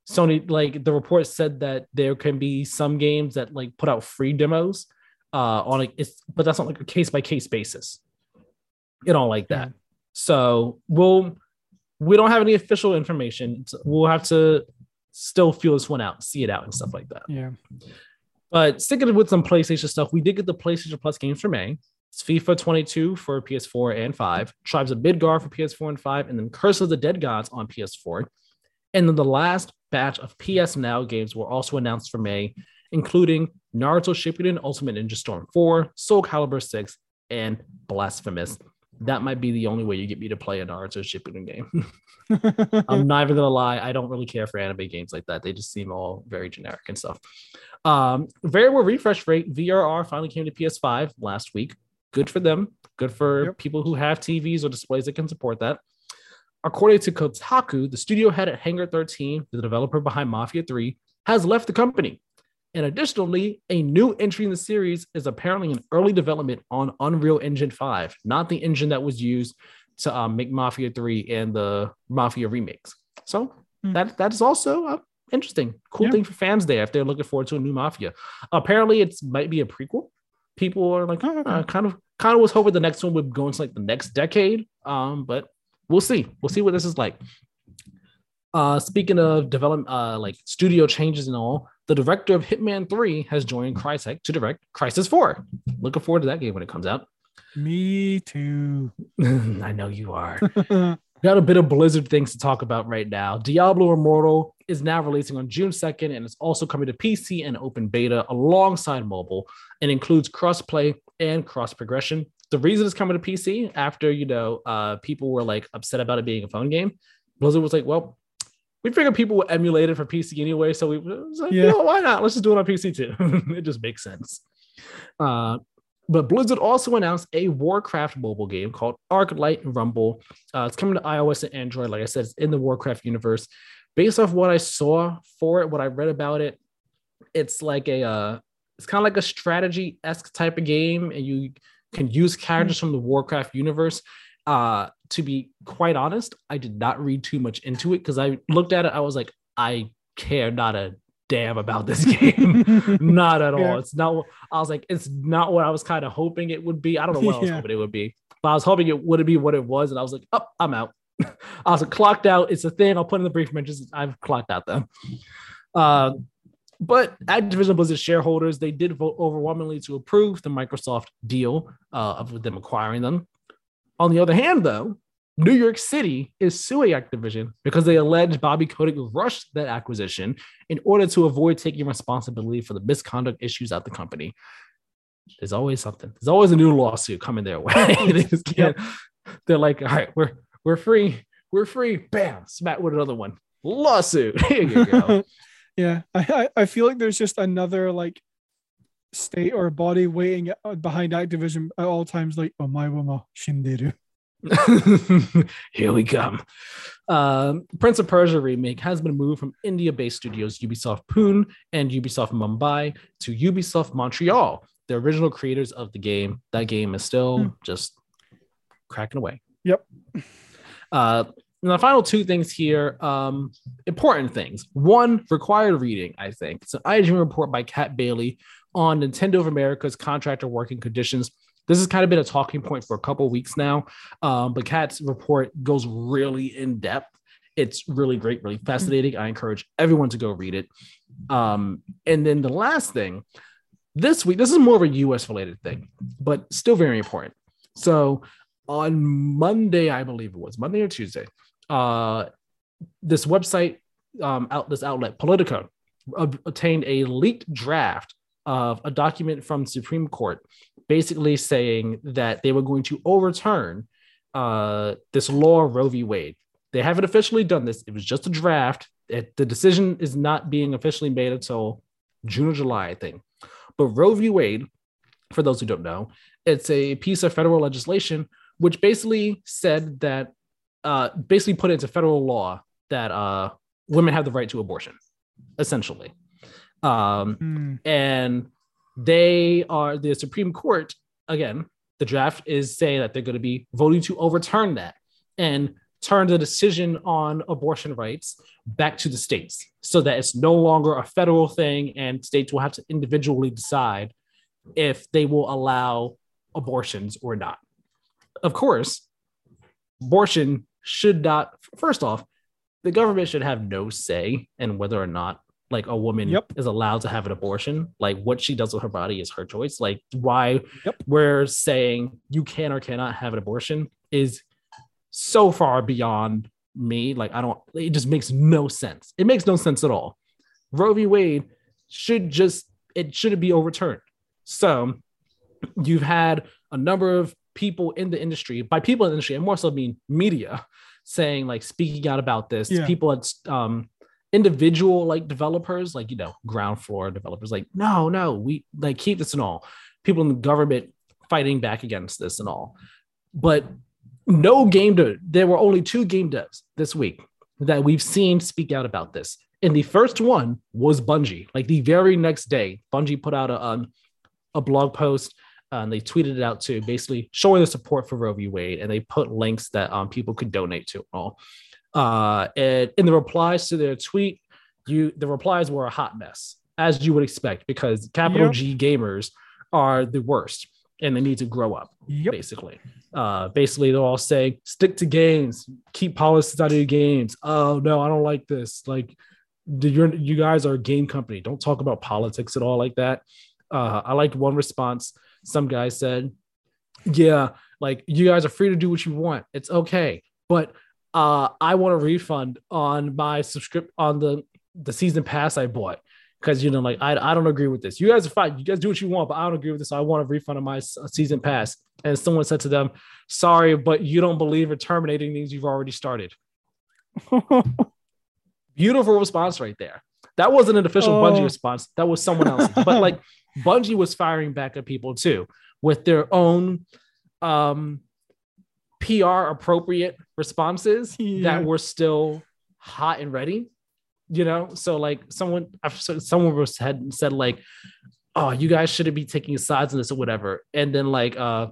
Sony, like the report said that there can be some games that like put out free demos uh on like it's but that's on like a case by case basis. You know, like that. Yeah. So we'll we don't have any official information. So We'll have to still feel this one out, see it out, and stuff like that. Yeah. But sticking with some PlayStation stuff, we did get the PlayStation Plus games for May. It's FIFA 22 for PS4 and 5, Tribes of Midgard for PS4 and 5, and then Curse of the Dead Gods on PS4. And then the last batch of PS Now games were also announced for May, including Naruto Shippuden Ultimate Ninja Storm 4, Soul Calibur 6, and Blasphemous. That might be the only way you get me to play a Naruto Shippuden game. I'm not even gonna lie, I don't really care for anime games like that. They just seem all very generic and stuff. Um, variable refresh rate VRR finally came to PS5 last week. Good for them. Good for Yep. people who have TVs or displays that can support that. According to Kotaku, the studio head at Hangar 13, the developer behind Mafia 3, has left the company. And additionally, a new entry in the series is apparently in early development on Unreal Engine 5, not the engine that was used to um, make Mafia 3 and the Mafia remakes. So Hmm. that that is also uh, interesting. Cool Yeah. thing for fans there if they're looking forward to a new Mafia. Apparently, it might be a prequel. People are like, Oh, okay. uh, kind of kind of was hoping the next one would go into like the next decade. Um, but we'll see. We'll see what this is like. Uh, speaking of development, uh, like studio changes and all, the director of Hitman 3 has joined Crytek to direct Crysis 4. Looking forward to that game when it comes out. Me too. I know you are. Got a bit of Blizzard things to talk about right now. Diablo Immortal is now releasing on June 2nd, and it's also coming to PC and open beta alongside mobile and includes crossplay and cross progression. The reason it's coming to PC after you know uh, people were like upset about it being a phone game, Blizzard was like, well, we figured people would emulate it for PC anyway, so we was like, Yeah. you know, why not? Let's just do it on PC too. it just makes sense. Uh, but Blizzard also announced a Warcraft mobile game called Arclight Rumble. Uh, it's coming to iOS and Android. Like I said, it's in the Warcraft universe. Based off what I saw for it, what I read about it, it's like a uh, it's kind of like a strategy esque type of game, and you can use characters from the Warcraft universe. Uh, to be quite honest, I did not read too much into it because I looked at it. I was like, I care not a damn about this game. not at all. Yeah. It's not. I was like, it's not what I was kind of hoping it would be. I don't know what I was Yeah. hoping it would be, but I was hoping it would be what it was, and I was like, oh, I'm out. I was like, clocked out. It's a thing. I'll put in the brief mentions. I've clocked out though. Uh, but Activision Blizzard shareholders they did vote overwhelmingly to approve the Microsoft deal uh, of them acquiring them. On the other hand, though, New York City is suing Activision because they allege Bobby Kotick rushed that acquisition in order to avoid taking responsibility for the misconduct issues at the company. There's always something. There's always a new lawsuit coming their way. they can't. They're like, all right, we're we're free. We're free. Bam, smack with another one. Lawsuit. Here you go. Yeah, I, I feel like there's just another like state or body waiting uh, behind Activision at all times, like oh my wama shinderu. Here we come. Um, Prince of Persia remake has been moved from India-based studios Ubisoft Pune and Ubisoft Mumbai to Ubisoft Montreal, the original creators of the game. That game is still Hmm. just cracking away. Yep. Uh, and the final two things here, um, important things. One, required reading, I think. It's an IGN report by Kat Bailey on Nintendo of America's contractor working conditions. This has kind of been a talking point for a couple weeks now, um, but Kat's report goes really in depth. It's really great, really fascinating. I encourage everyone to go read it. Um, and then the last thing, this week, this is more of a US related thing, but still very important. So on Monday, I believe it was Monday or Tuesday, uh, this website, um, out this outlet, Politico, ob- obtained a leaked draft of a document from Supreme Court, basically saying that they were going to overturn uh, this law Roe v. Wade. They haven't officially done this. It was just a draft. It, the decision is not being officially made until June or July, I think. But Roe v. Wade, for those who don't know, it's a piece of federal legislation which basically said that, uh, basically put into federal law that uh, women have the right to abortion, essentially. Um, Hmm. and they are the Supreme Court again. The draft is saying that they're going to be voting to overturn that and turn the decision on abortion rights back to the states so that it's no longer a federal thing and states will have to individually decide if they will allow abortions or not. Of course, abortion should not, first off, the government should have no say in whether or not like a woman Yep. is allowed to have an abortion. Like what she does with her body is her choice. Like why Yep. we're saying you can or cannot have an abortion is so far beyond me. Like I don't, it just makes no sense. It makes no sense at all. Roe v. Wade should just, it shouldn't be overturned. So you've had a number of people in the industry, by people in the industry, and more so mean media, saying like speaking out about this. Yeah. People at um individual like developers, like you know, ground floor developers, like, no, no, we like keep this and all. People in the government fighting back against this and all. But no game dev, there were only two game devs this week that we've seen speak out about this. And the first one was Bungie. Like the very next day, Bungie put out a um, a blog post uh, and they tweeted it out too, basically showing the support for Roe v. Wade, and they put links that um, people could donate to and all. Uh, and in the replies to their tweet, you the replies were a hot mess, as you would expect, because capital Yep. G gamers are the worst, and they need to grow up Yep. basically. Uh, basically, they're all saying, stick to games, keep politics out of your games. Oh no, I don't like this. Like, you you guys are a game company. Don't talk about politics at all like that. Uh, I liked one response. Some guy said, "Yeah, like you guys are free to do what you want. It's okay, but uh, I want a refund on my subscript on the the season pass I bought." Because you know, like I, I don't agree with this. You guys are fine. You guys do what you want, but I don't agree with this. I want a refund on my season pass. And someone said to them, "Sorry, but you don't believe in terminating things you've already started." Beautiful response right there. That wasn't an official Bungie Oh. response. That was someone else. but like Bungie was firing back at people too with their own um PR appropriate responses Yeah. that were still hot and ready. You know, so like someone someone was had said like, "Oh, you guys shouldn't be taking sides in this or whatever," and then like uh,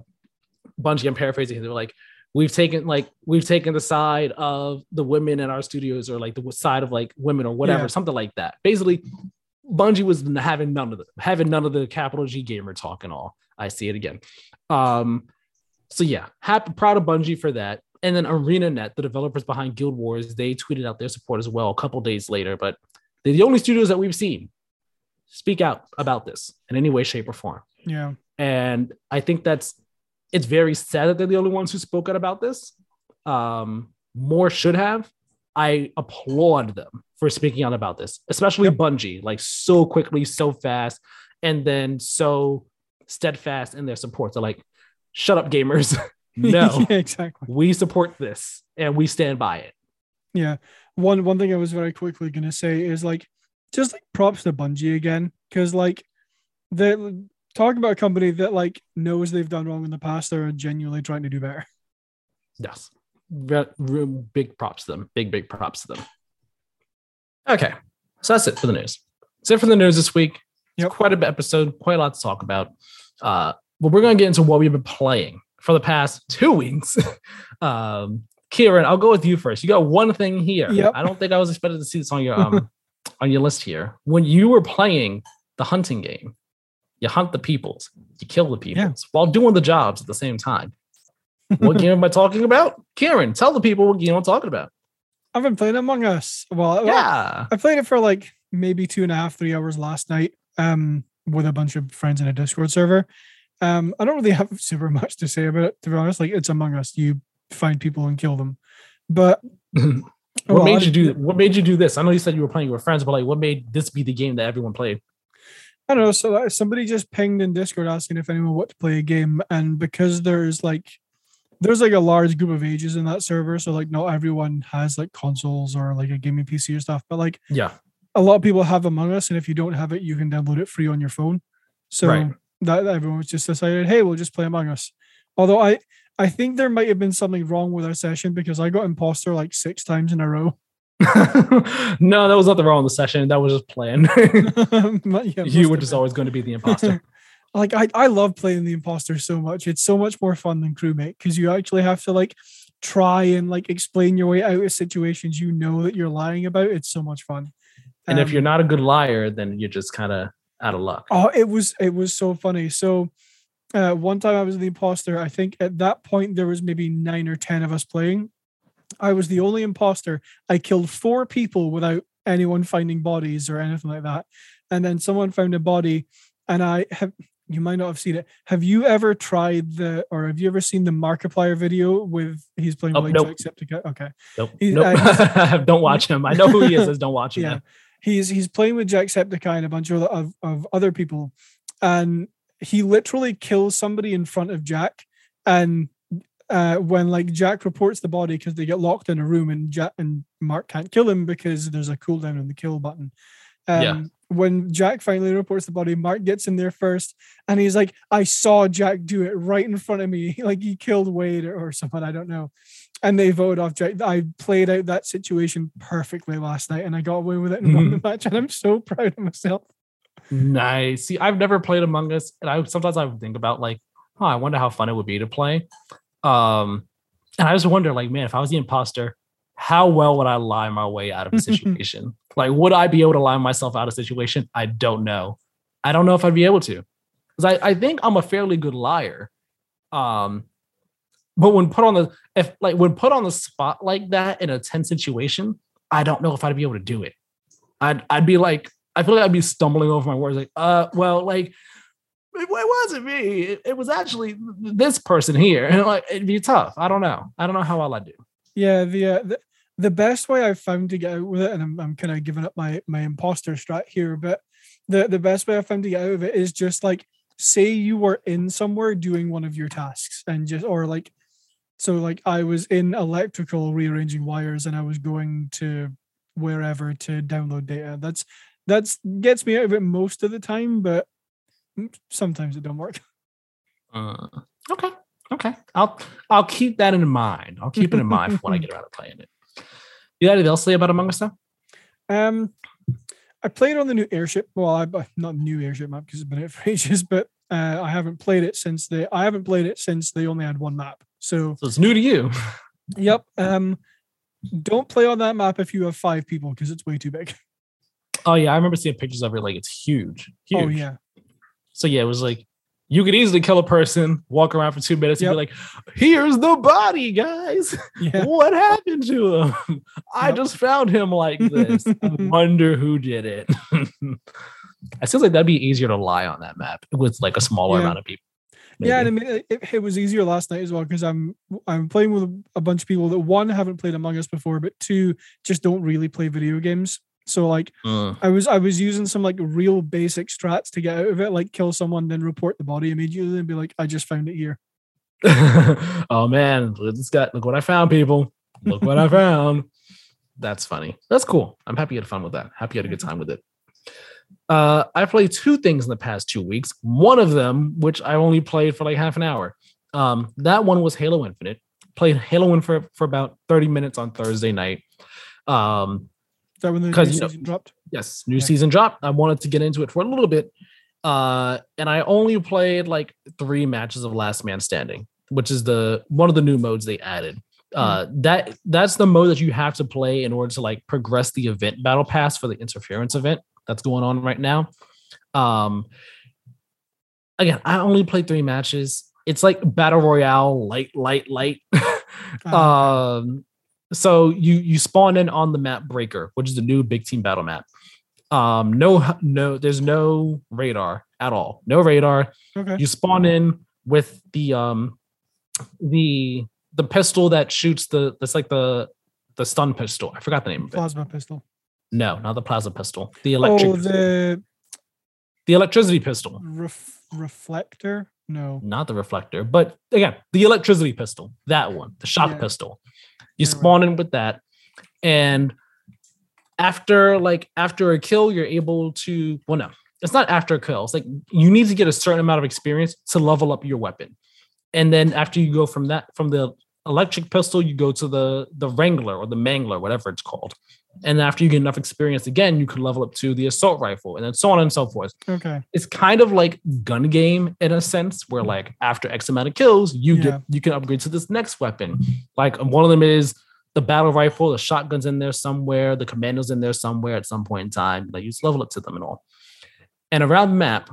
Bungie, I'm paraphrasing, they were like, "We've taken like we've taken the side of the women in our studios, or like the side of like women or whatever, Yeah. something like that." Basically, Bungie was having none of the having none of the capital G gamer talk and all. I see it again. Um, so yeah, happy proud of Bungie for that. And then ArenaNet, the developers behind Guild Wars, they tweeted out their support as well a couple days later. But they're the only studios that we've seen speak out about this in any way, shape, or form. yeah. And I think that's it's very sad that they're the only ones who spoke out about this. Um, more should have. I applaud them for speaking out about this, especially Yep. Bungie, like so quickly, so fast, and then so steadfast in their support. They're like, shut up, gamers. no, yeah, exactly. we support this and we stand by it. Yeah. One one thing I was very quickly gonna say is like just like props to Bungie again, because like the talk about a company that like knows they've done wrong in the past, they're genuinely trying to do better. Yes. Big props to them. Big, big props to them. Okay. So that's it for the news. That's it for the news this week. It's Yep. quite a bit episode, quite a lot to talk about. Uh, but we're going to get into what we've been playing for the past two weeks. um, Kieran, I'll go with you first. You got one thing here. Yep. I don't think I was expected to see this on your um, on your list here. When you were playing the hunting game, you hunt the peoples, you kill the peoples while doing the jobs at the same time. What game am I talking about? Kieran, tell the people what game I'm talking about. I've been playing Among Us. Well, Yeah. I played it for like maybe two and a half, three hours last night um, with a bunch of friends in a Discord server. Um, I don't really have super much to say about it, to be honest. Like, it's Among Us. You find people and kill them. But what well, made you do what made you do this? I know you said you were playing with friends, but like what made this be the game that everyone played? I don't know. So somebody just pinged in Discord asking if anyone want to play a game, and because there's like there's like a large group of ages in that server, so like not everyone has like consoles or like a gaming PC or stuff, but like Yeah. a lot of people have Among Us, and if you don't have it, you can download it free on your phone. So Right. that everyone was just decided, hey, we'll just play Among Us. Although I I think there might have been something wrong with our session because I got imposter like six times in a row. no, that was nothing wrong with the session. That was just planned. Yeah, you were just been. always going to be the imposter. Like I, I love playing the imposter so much. It's so much more fun than crewmate because you actually have to like try and like explain your way out of situations you know that you're lying about. It's so much fun. and if Um, you're not a good liar, then you're just kind of out of luck. Oh, it was it was so funny. So uh, one time I was the imposter. I think at that point there was maybe nine or ten of us playing. I was the only imposter. I killed four people without anyone finding bodies or anything like that. And then someone found a body, and I have. You might not have seen it. Have you ever tried the, or have you ever seen the Markiplier video with he's playing Oh, nope. Jacksepticeye? Okay, Nope. He- nope. uh, don't watch him. I know who he is. Says don't watch him. yeah Yeah. he's he's playing with jacksepticeye and a bunch of, of of other people and he literally kills somebody in front of jack and uh when like jack reports the body because they get locked in a room and jack and mark can't kill him because there's a cooldown on the kill button um, Yeah. When jack finally reports the body mark gets in there first and he's like i saw jack do it right in front of me like he killed wade or, or someone i don't know and they voted off Jack. I played out that situation perfectly last night, and I got away with it and won the match. And I'm so proud of myself. Nice. See, I've never played Among Us, and I sometimes I would think about like, oh, I wonder how fun it would be to play. Um, and I just wonder, like, man, if I was the imposter, how well would I lie my way out of a situation? like, would I be able to lie myself out of a situation? I don't know. I don't know if I'd be able to, because I, I think I'm a fairly good liar. Um, but when put on the if like when put on the spot like that in a tense situation, I don't know if I'd be able to do it. I'd I'd be like, I feel like I'd be stumbling over my words, like, uh, well, like it, wasn't me. It, it was actually this person here, and like it'd be tough. I don't know. I don't know how well I do. Yeah, the, uh, the the best way I've found to get out with it, and I'm, I'm kind of giving up my my imposter strat here, but the the best way I found to get out of it is just like say you were in somewhere doing one of your tasks, and just or like so like I was in electrical rearranging wires, and I was going to wherever to download data. That's that's gets me out of it most of the time, but sometimes it don't work. Uh, okay, okay. I'll I'll keep that in mind. I'll keep it in mind for when I get around to playing it. You got anything else to say about Among Us now? Um, I played on the new airship. Well, I not new airship map because it's been out for ages, but uh, I haven't played it since they. I haven't played it since they only had one map. So, So it's new to you. yep. Um, don't play on that map if you have five people because it's way too big. Oh yeah, I remember seeing pictures of it. Like it's huge, huge. Oh yeah, So yeah, it was like you could easily kill a person, walk around for two minutes, and be like, "Here's the body, guys. yeah. What happened to him? I just found him like this. I wonder who did it." it seems like that'd be easier to lie on that map with like a smaller Yeah. amount of people. Yeah, and I mean, it, it was easier last night as well because I'm I'm playing with a bunch of people that one haven't played Among Us before, but two just don't really play video games. So like Mm. I was I was using some like real basic strats to get out of it, like kill someone, then report the body immediately and be like, I just found it here. oh man, this guy. Look what I found, people. Look what I found. That's funny. That's cool. I'm happy you had fun with that. Happy you had a good time with it. Uh, I played two things in the past two weeks. One of them, which I only played for like half an hour. Um, that one was Halo Infinite. Played Halo Infinite for, for about 30 minutes on Thursday night. Um, Is that when the new you know- season dropped? yes, new Yeah. season dropped. I wanted to get into it for a little bit. Uh, and I only played like three matches of Last Man Standing, which is the one of the new modes they added. Uh, that that's the mode that you have to play in order to like progress the event battle pass for the interference event that's going on right now. Um, again, I only played three matches. It's like battle royale, light, light, light. Ah, um, so you you spawn in on the map Breaker, which is the new big team battle map. Um, no, no, there's no radar at all. No radar. okay. You spawn in with the um the the pistol that shoots the that's like the the stun pistol. I forgot the name of it. Plasma pistol. No, not the plasma pistol. The electric Oh, the the electricity pistol. ref- reflector? No. not the reflector, but again, the electricity pistol, that one, the shock Yeah. pistol. You mm-hmm. spawn in with that, and after like after a kill, you're able to. Well, no, it's not after a kill. It's like you need to get a certain amount of experience to level up your weapon, and then after you go from that from the electric pistol, you go to the the Wrangler or the Mangler, whatever it's called, and after you get enough experience again, you can level up to the assault rifle, and then so on and so forth. Okay. it's kind of like gun game in a sense where like after x amount of kills you Yeah. get you can upgrade to this next weapon. Like one of them is the battle rifle the shotgun's in there somewhere the commando's in there somewhere at some point in time like you just level up to them and all. And around the map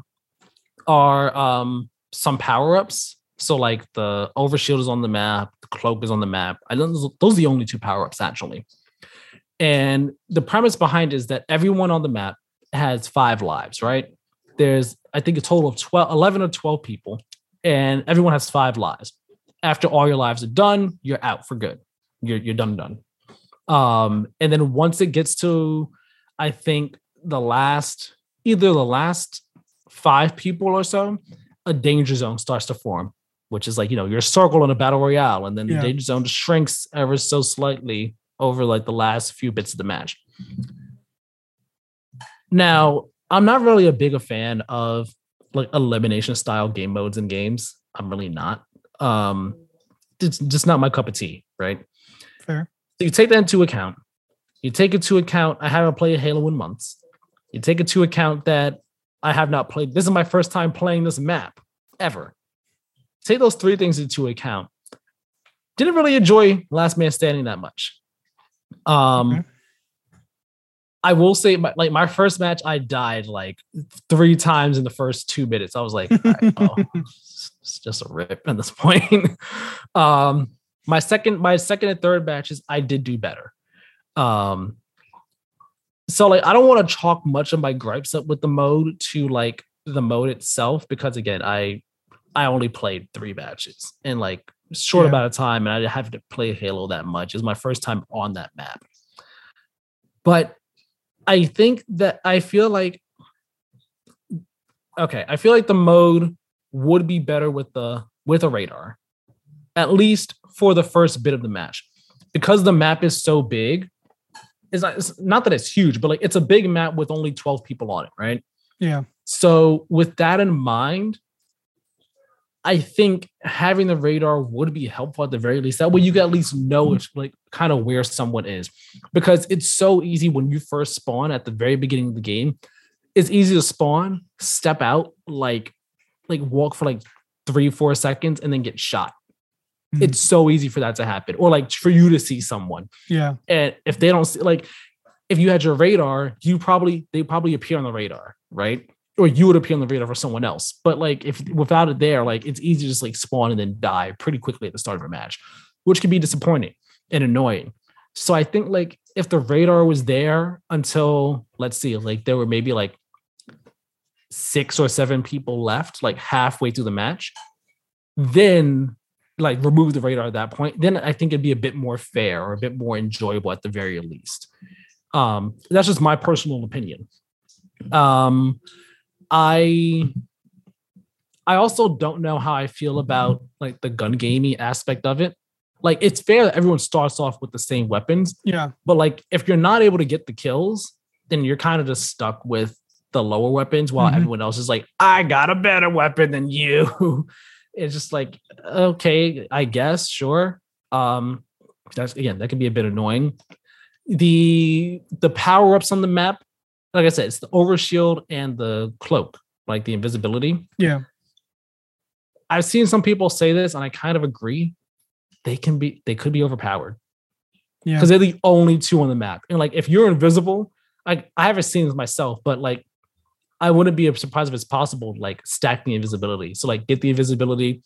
are um some power-ups. So like the overshield is on the map the cloak is on the map. I know those, those are the only two power-ups actually and the premise behind is that everyone on the map has five lives right there's I think a total of 12, 11 or 12 people, and everyone has five lives. After all your lives are done, you're out for good. You're you're done done. Um, and then once it gets to, I think the last either the last five people or so, a danger zone starts to form, which is like you know you're circled in a battle royale, and then the danger zone just shrinks ever so slightly over like the last few bits of the match. Now, I'm not really a big a fan of like elimination style game modes in games. I'm really not. Um, it's just not my cup of tea, right? Fair. So you take that into account. You take into account I haven't played Halo in months. You take into account that I have not played. This is my first time playing this map ever. Take those three things into account. Didn't really enjoy Last Man Standing that much. Um, Okay. I will say, my, like my first match, I died like three times in the first two minutes. I was like, "All right, oh, it's it's just a rip at this point. um, my second, my second and third matches, I did do better. Um, so like I don't want to chalk much of my gripes up with the mode to like the mode itself because again, I I only played three matches and like short Yeah. amount of time, and I didn't have to play Halo that much. It was my first time on that map. But I think that I feel like okay, I feel like the mode would be better with the with a radar, at least for the first bit of the match, because the map is so big. It's not, it's not that it's huge, but like it's a big map with only 12 people on it, right? Yeah. So with that in mind, I think having the radar would be helpful at the very least. That way you can at least know it's like kind of where someone is. Because it's so easy when you first spawn at the very beginning of the game. It's easy to spawn, step out, like like walk for like three, four seconds, and then get shot. Mhm. It's so easy for that to happen. Or like for you to see someone Yeah. and if they don't see like if you had your radar you probably they probably appear on the radar right or you would appear on the radar for someone else but like if without it there like it's easy to just like spawn and then die pretty quickly at the start of a match which can be disappointing and annoying so i think like if the radar was there until let's see like there were maybe like six or seven people left like halfway through the match then like remove the radar at that point, then I think it'd be a bit more fair or a bit more enjoyable at the very least. Um, that's just my personal opinion. Um, I I also don't know how I feel about like the gun gamey aspect of it. Like it's fair that everyone starts off with the same weapons, Yeah. but like if you're not able to get the kills, then you're kind of just stuck with the lower weapons while Mhm. everyone else is like, I got a better weapon than you. it's just like, okay, I guess, sure. Um, that's again, that can be a bit annoying. The the power-ups on the map, like I said, it's the overshield and the cloak, like the invisibility. Yeah. I've seen some people say this, and I kind of agree. They can be, they could be overpowered Yeah. because they're the only two on the map. And like, if you're invisible, like I haven't seen this myself, but like, I wouldn't be surprised if it's possible, to, like stack the invisibility. So like, get the invisibility,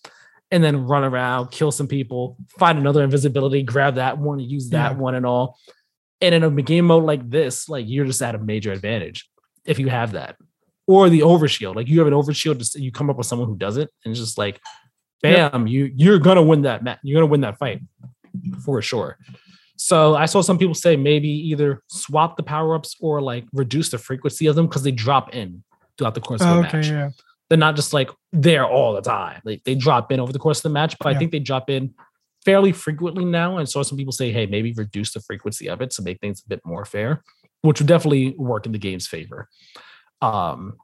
and then run around, kill some people, find another invisibility, grab that one, and use that Yeah. one, and all. And in a game mode like this, like you're just at a major advantage if you have that, or the overshield. Like you have an overshield, just you come up with someone who does it, and it's just like, Yep. bam, you you're gonna win that match. You're gonna win that fight for sure. So I saw some people say maybe either swap the power ups or like reduce the frequency of them because they drop in throughout the course of the okay. match. Yeah. They're not just like there all the time. Like they drop in over the course of the match, but I think they drop in fairly frequently now. And so some people say, hey, maybe reduce the frequency of it to make things a bit more fair, which would definitely work in the game's favor. Um,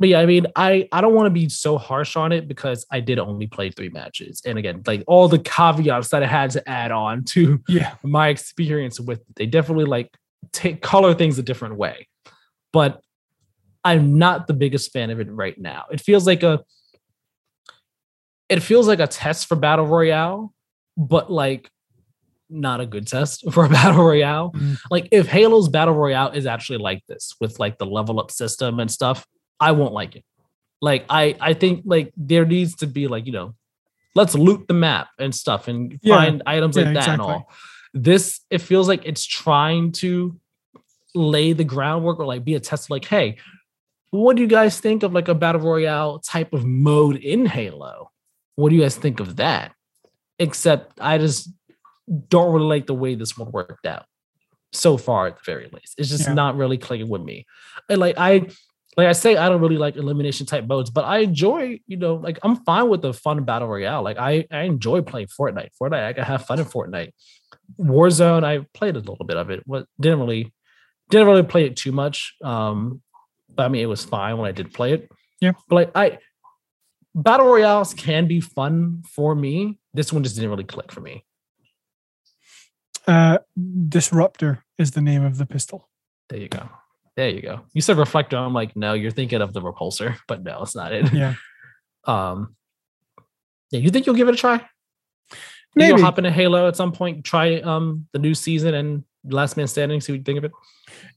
but yeah, I mean, I I don't want to be so harsh on it because I did only play three matches, and again, like all the caveats that I had to add on to Yeah. my experience with it, they definitely like take color things a different way. But I'm not the biggest fan of it right now. It feels like a it feels like a test for battle royale, but like not a good test for a battle royale. Mm. Like if Halo's battle royale is actually like this with like the level up system and stuff, I won't like it. Like I I think like there needs to be like, you know, let's loot the map and stuff and Yeah. find items like Yeah, that and all. This it feels like it's trying to lay the groundwork or like be a test like, hey, what do you guys think of like a battle royale type of mode in Halo? What do you guys think of that? Except I just don't really like the way this one worked out so far at the very least. It's just Yeah. not really clicking with me. And like I like I say, I don't really like elimination type modes, but I enjoy, you know, like I'm fine with the fun battle royale. Like I, I enjoy playing Fortnite. Fortnite, I can have fun in Fortnite. Warzone, I played a little bit of it. What didn't really didn't really play it too much. Um, but I mean it was fine when I did play it. Yeah. But like I battle royales can be fun for me. This one just didn't really click for me. Uh, Disruptor is the name of the pistol. There you go. There you go. You said reflector. I'm like, no, you're thinking of the repulsor, but no, it's not it. Yeah. Um, yeah, you think you'll give it a try? Maybe. You'll hop into Halo at some point, try um the new season and Last Man Standing, see what you think of it.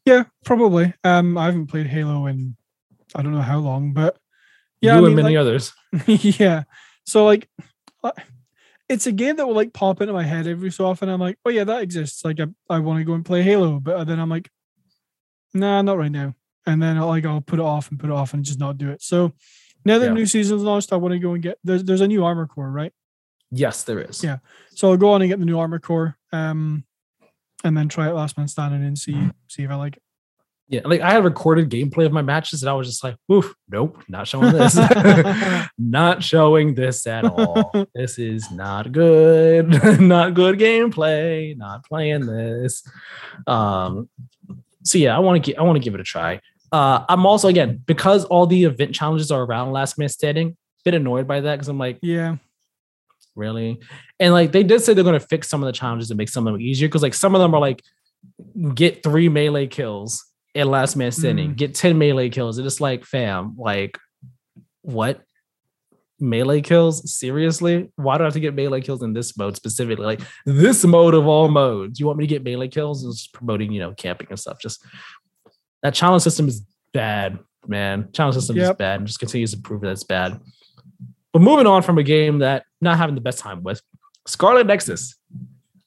Yeah, probably. Um, I haven't played Halo in I don't know how long, but yeah, you I and many like- others. yeah. So like, uh, it's a game that will like pop into my head every so often. I'm like, oh yeah, that exists. Like I, I want to go and play Halo, but uh, then I'm like, nah, not right now. And then I'll like I'll put it off and put it off and just not do it. So now that Yeah. the new season's launched, I want to go and get there's there's a new armor core, right? Yes, there is. Yeah. So I'll go on and get the new armor core, um, and then try it last man standing and see see if I like it. Yeah, like I had recorded gameplay of my matches, and I was just like, "Oof, nope, not showing this, not showing this at all. this is not good, not good gameplay. Not playing this." Um, so yeah, I want to, I want to give it a try. Uh, I'm also again because all the event challenges are around Last minute Standing. Bit annoyed by that because I'm like, Yeah. really, and like they did say they're going to fix some of the challenges and make some of them easier because like some of them are like get three melee kills in last man standing, Mm. get 10 melee kills. And it's like, fam, like, what? Melee kills? Seriously? Why do I have to get melee kills in this mode specifically? Like this mode of all modes. You want me to get melee kills? It's promoting, you know, camping and stuff. Just that challenge system is bad, man. Challenge system is bad and just continues to prove that it's bad. But moving on from a game that not having the best time with, Scarlet Nexus.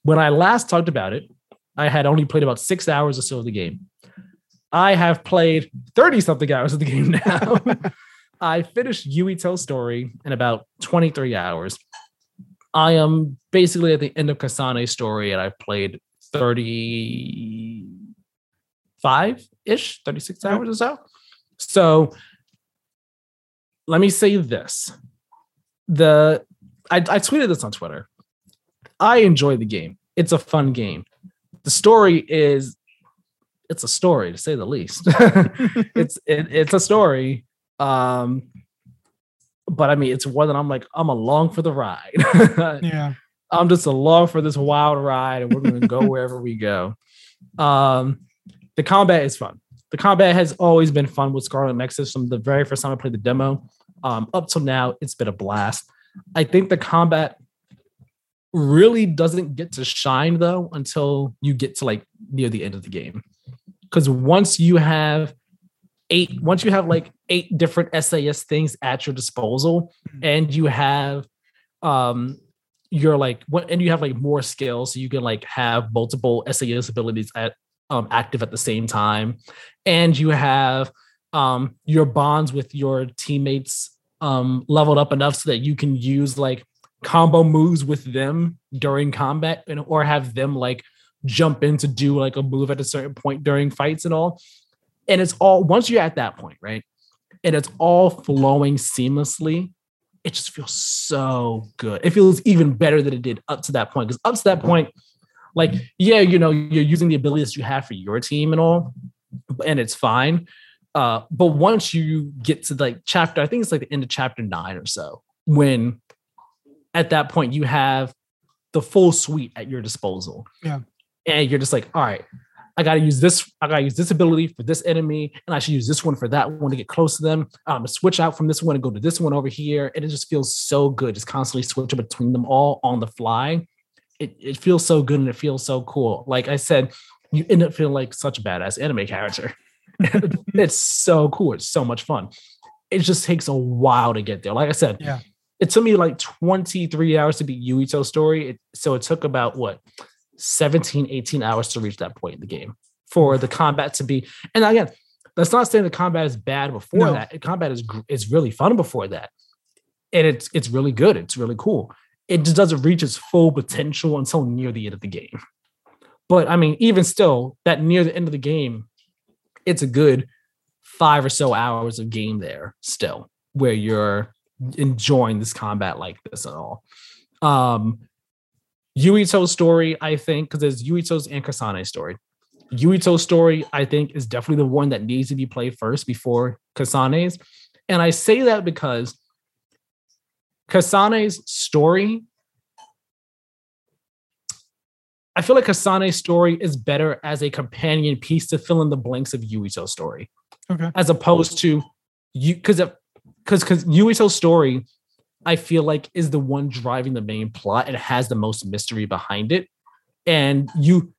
When I last talked about it, I had only played about six hours or so of the game. I have played 30 something hours of the game now. I finished Yuito's story in about 23 hours. I am basically at the end of Kasane's story, and I've played 35 ish, 36 Okay. hours or so. So let me say this. The I, I tweeted this on Twitter. I enjoy the game. It's a fun game. The story is it's a story to say the least. it's it, it's a story. Um, but I mean, it's one that I'm like, I'm along for the ride. yeah. I'm just along for this wild ride, and we're going to go wherever we go. Um, the combat is fun. The combat has always been fun with Scarlet Nexus from the very first time I played the demo. Um, up till now, it's been a blast. I think the combat really doesn't get to shine though until you get to like near the end of the game. Because once you have eight, once you have like eight different SAS things at your disposal, mm-hmm. and you have um you're like what and you have like more skills so you can like have multiple SAS abilities at um active at the same time and you have um your bonds with your teammates um leveled up enough so that you can use like combo moves with them during combat and or have them like jump in to do like a move at a certain point during fights and all. And it's all once you're at that point, right? And it's all flowing seamlessly. It just feels so good. It feels even better than it did up to that point. Because up to that point, like, yeah, you know, you're using the abilities you have for your team and all, and it's fine. Uh, but once you get to like chapter, I think it's like the end of chapter nine or so, when at that point you have the full suite at your disposal. Yeah. And you're just like, all right, I gotta use this, I gotta use this ability for this enemy, and I should use this one for that one to get close to them. Um, to switch out from this one and go to this one over here. And it just feels so good, just constantly switching between them all on the fly. It, it feels so good and it feels so cool. Like I said, you end up feeling like such a badass anime character. it's so cool. It's so much fun. It just takes a while to get there. Like I said, yeah it took me like 23 hours to beat Yuito's story. It, so it took about what 17, 18 hours to reach that point in the game for the combat to be. And again, that's not saying the combat is bad before no. that. Combat is is really fun before that, and it's it's really good. It's really cool. It just doesn't reach its full potential until near the end of the game. But I mean, even still, that near the end of the game, it's a good five or so hours of game there still, where you're enjoying this combat like this at all. Um, Yuito's story, I think, because there's Yuito's and Kasane's story. Yuito's story, I think, is definitely the one that needs to be played first before Kasane's. And I say that because Kasane's story, I feel like Kasane's story is better as a companion piece to fill in the blanks of Yuito's story. Okay. As opposed to you, because because because Yuito's story, I feel like is the one driving the main plot. It has the most mystery behind it, and you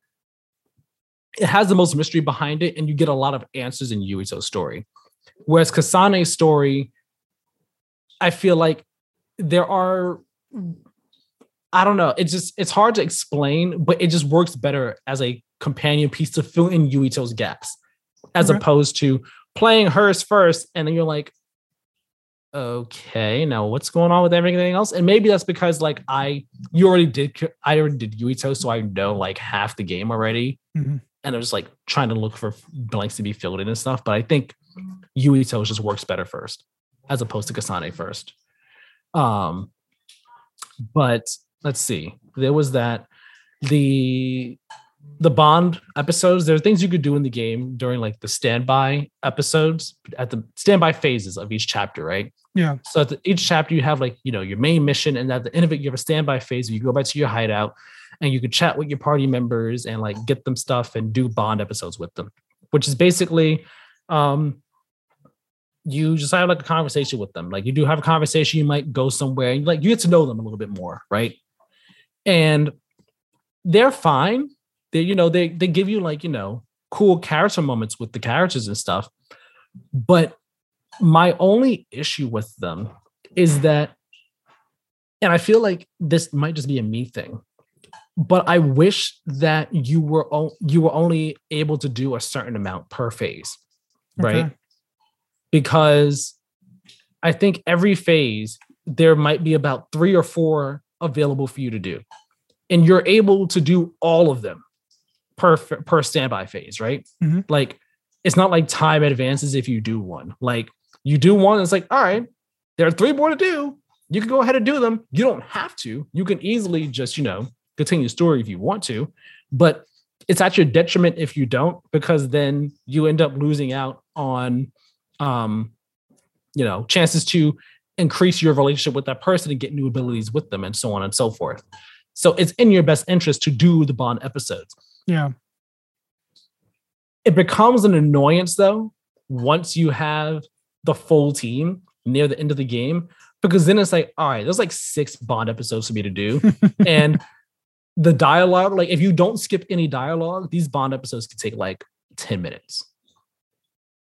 it has the most mystery behind it, and you get a lot of answers in Yuito's story. Whereas Kasane's story, I feel like there are I don't know. It's just it's hard to explain, but it just works better as a companion piece to fill in Yuito's gaps, as okay. opposed to playing hers first, and then you're like, okay, now what's going on with everything else? And maybe that's because like I you already did I already did Yuito, so I know like half the game already. Mm-hmm. And I was like trying to look for blanks to be filled in and stuff. But I think Yuito just works better first, as opposed to Kasane first. Um, but let's see. There was that the the bond episodes there are things you could do in the game during like the standby episodes at the standby phases of each chapter right? Yeah. So at the, each chapter you have like you know your main mission and at the end of it you have a standby phase where you go back to your hideout and you could chat with your party members and like get them stuff and do bond episodes with them which is basically um you just have like a conversation with them. Like you do have a conversation you might go somewhere and like you get to know them a little bit more right? And they're fine they you know they they give you like you know cool character moments with the characters and stuff. But my only issue with them is that and i feel like this might just be a me thing but i wish that you were you were only able to do a certain amount per phase right? Okay. because i think every phase there might be about 3 or 4 available for you to do and you're able to do all of them per per standby phase, right? Mm-hmm. Like it's not like time advances if you do one. Like you do one, it's like, all right, there are three more to do. You can go ahead and do them. You don't have to. You can easily just, you know, continue the story if you want to. But it's at your detriment if you don't, because then you end up losing out on, um, you know, chances to increase your relationship with that person and get new abilities with them, and so on and so forth. So it's in your best interest to do the Bond episodes. Yeah. It becomes an annoyance though once you have the full team near the end of the game because then it's like, all right, there's like six Bond episodes for me to do. and the dialogue, like if you don't skip any dialogue, these Bond episodes can take like 10 minutes.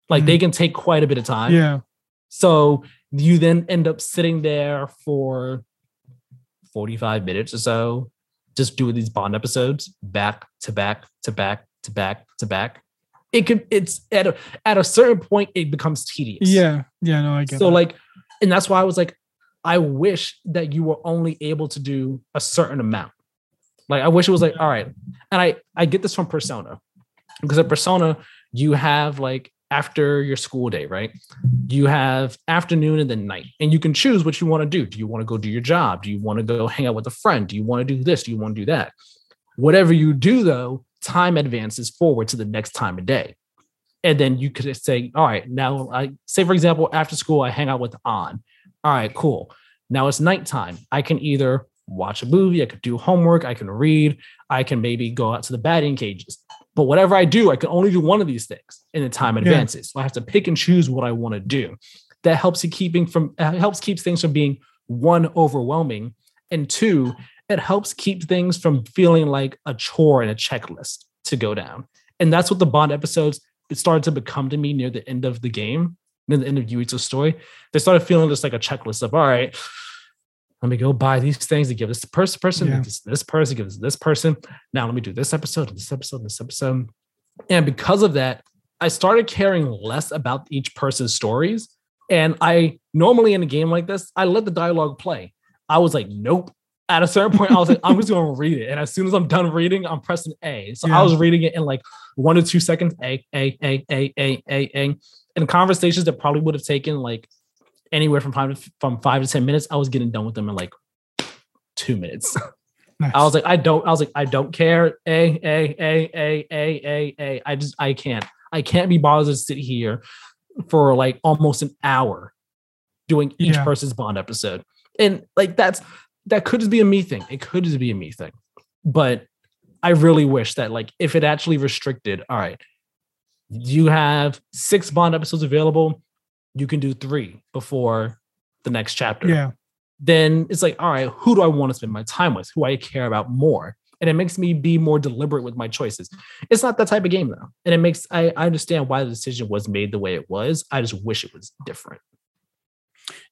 Like mm they can take quite a bit of time. Yeah. So you then end up sitting there for 45 minutes or so, just doing these Bond episodes back to back to back to back to back. It could it's at a at a certain point it becomes tedious. Yeah. Yeah, no, I get so that. like and that's why I was like, I wish that you were only able to do a certain amount. Like I wish it was like, all right. And I I get this from Persona. Because at Persona, you have like after your school day, right? You have afternoon and then night. And you can choose what you want to do. Do you want to go do your job? Do you want to go hang out with a friend? Do you want to do this? Do you want to do that? Whatever you do though, time advances forward to the next time of day. And then you could say, all right, now I say, for example, after school, I hang out with Ann. All right, cool. Now it's nighttime. I can either watch a movie, I could do homework, I can read, I can maybe go out to the batting cages. But whatever I do, I can only do one of these things in the time advances. Yeah. So I have to pick and choose what I want to do. That helps you keeping from uh, helps keeps things from being one overwhelming, and two, it helps keep things from feeling like a chore and a checklist to go down. And that's what the Bond episodes it started to become to me near the end of the game, near the end of Yuito's story. They started feeling just like a checklist of all right, let me go buy these things to give this person, person, yeah. this, this person, give this this person. Now let me do this episode, this episode, this episode. And because of that, I started caring less about each person's stories. And I normally in a game like this, I let the dialogue play. I was like, nope. At a certain point, I was like, I'm just going to read it. And as soon as I'm done reading, I'm pressing A. So yeah. I was reading it in like one or two seconds. A, A, A, A, A, A, A. And conversations that probably would have taken like anywhere from five to, from five to ten minutes. I was getting done with them in like two minutes. Nice. I was like, I don't. I was like, I don't care. A a a a a a a. I just I can't. I can't be bothered to sit here for like almost an hour doing each yeah. person's Bond episode, and like that's that could just be a me thing. It could just be a me thing, but I really wish that like if it actually restricted. All right, you have six Bond episodes available you can do three before the next chapter. Yeah. Then it's like, all right, who do I want to spend my time with? Who I care about more? And it makes me be more deliberate with my choices. It's not that type of game though. And it makes I, I understand why the decision was made the way it was. I just wish it was different.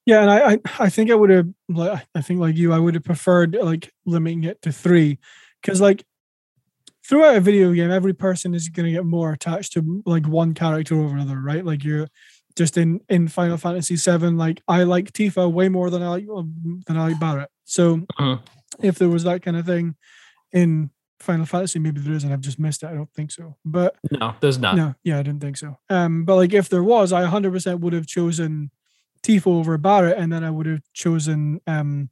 Yeah, and I I, I think I would have I think like you, I would have preferred like limiting it to three. Cause like throughout a video game, every person is gonna get more attached to like one character over another, right? Like you're just in in Final Fantasy VII, like I like Tifa way more than I like than I like Barret. So uh-huh. if there was that kind of thing in Final Fantasy, maybe there is, and I've just missed it. I don't think so. But no, there's not. No, yeah, I didn't think so. Um, but like if there was, I 100 percent would have chosen Tifa over Barret, and then I would have chosen um,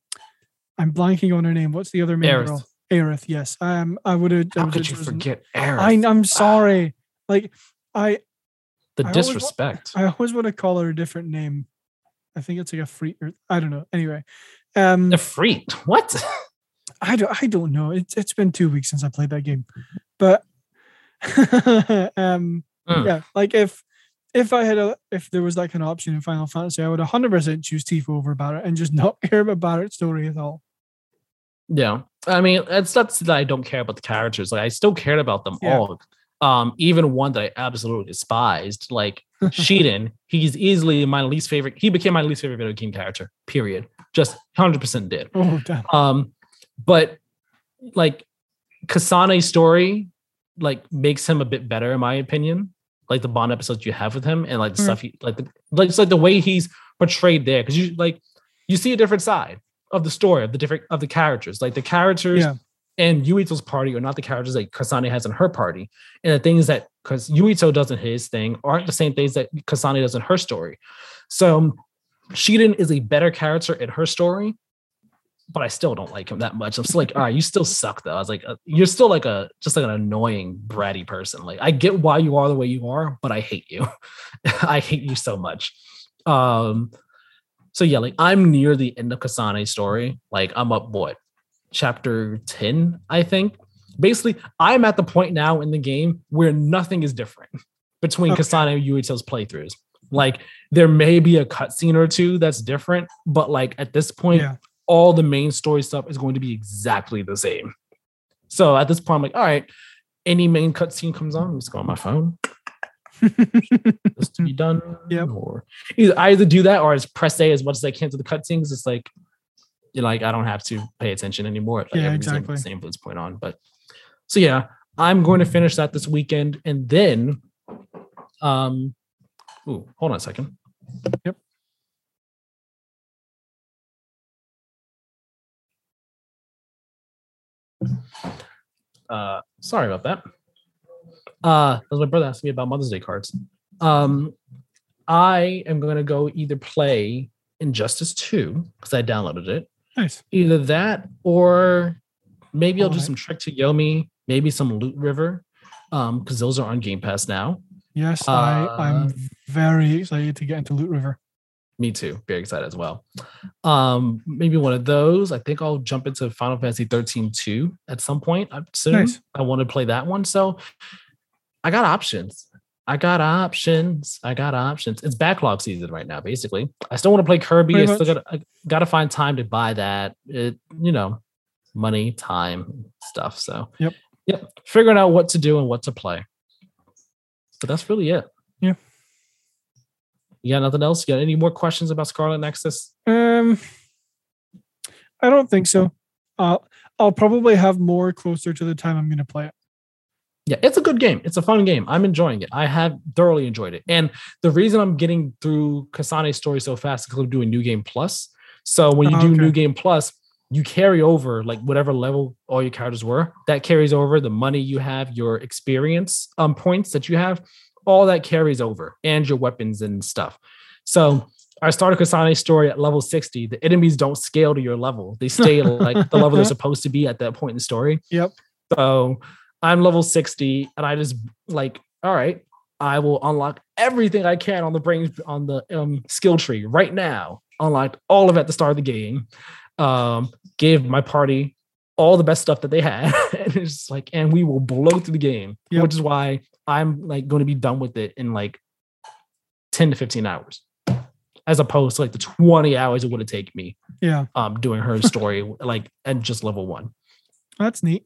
I'm blanking on her name. What's the other main Aerith. girl? Aerith. Yes. Um, I would have. How could you chosen, forget Aerith? I, I'm sorry. like I the I disrespect. Always, I always want to call her a different name. I think it's like a free or I don't know. Anyway. Um a freak. What? I don't I don't know. It's it's been two weeks since I played that game. But um mm. yeah, like if if I had a if there was like an option in Final Fantasy, I would 100 percent choose Tifa over Barret and just not care about Barret's story at all. Yeah, I mean, it's not that I don't care about the characters. Like I still cared about them yeah. all um, even one that I absolutely despised, like Shiden. He's easily my least favorite. He became my least favorite video game character. Period. Just hundred percent did. Oh, damn. Um, but like Kasane's story, like makes him a bit better in my opinion. Like the Bond episodes you have with him, and like the mm. stuff he like, the, like it's like the way he's portrayed there, because you like you see a different side of the story of the different of the characters. Like the characters yeah and Yuito's party are not the characters that Kasane has in her party. And the things that because Yuito does in his thing aren't the same things that Kasane does in her story. So Shiden is a better character in her story. but I still don't like him that much. I'm still like, all right, you still suck though. I was like, uh, you're still like a just like an annoying bratty person. Like I get why you are the way you are, but I hate you. I hate you so much. Um, so yeah, like I'm near the end of Kasane's story. Like I'm up what chapter 10, I think. Basically, I'm at the point now in the game where nothing is different between okay. Kasane and Yuito's playthroughs. Like there may be a cutscene or two that's different, but like at this point, yeah. all the main story stuff is going to be exactly the same. So at this point, I'm like, all right, any main cutscene comes on, let's go on my phone. just to be done. Yeah. Or either I either do that or I just press A as much as I can to the cutscenes. It's like you know, like I don't have to pay attention anymore. Like yeah, exactly. The same from this point on. But so yeah, I'm going to finish that this weekend and then um ooh, hold on a second. Yep. Uh sorry about that. Uh, that was my brother asked me about Mother's Day cards. Um, I am going to go either play Injustice 2 because I downloaded it. Nice. Either that or maybe I'll do some Trek to Yomi, maybe some Loot River, um, because those are on Game Pass now. Yes, uh, I, I'm very excited to get into Loot River. Me too. Very excited as well. Um, maybe one of those. I think I'll jump into Final Fantasy 13 2 at some point soon. Nice. I want to play that one. So I got options. I got options. I got options. It's backlog season right now, basically. I still want to play Kirby. Pretty I still got I got to find time to buy that. It, you know, money, time, stuff. So, yep, yep. Figuring out what to do and what to play. But that's really it. Yeah. You got nothing else? You got any more questions about Scarlet Nexus? Um, I don't think so. I'll I'll probably have more closer to the time I'm going to play it yeah, it's a good game. It's a fun game. I'm enjoying it. I have thoroughly enjoyed it. And the reason I'm getting through Kasane's story so fast is because I'm doing New Game Plus. So when you oh, do okay. New Game Plus, you carry over like whatever level all your characters were. That carries over the money you have, your experience um, points that you have, all that carries over, and your weapons and stuff. So I started Kasane's story at level 60. The enemies don't scale to your level. They stay like the level they're supposed to be at that point in the story. Yep. So I'm level 60 and I just like, all right, I will unlock everything I can on the brain on the um, skill tree right now. Unlocked all of it at the start of the game. Um, gave my party all the best stuff that they had. and it's like, and we will blow through the game, yep. which is why I'm like going to be done with it in like 10 to 15 hours. As opposed to like the 20 hours it would have taken me. Yeah. Um, doing her story like and just level one. That's neat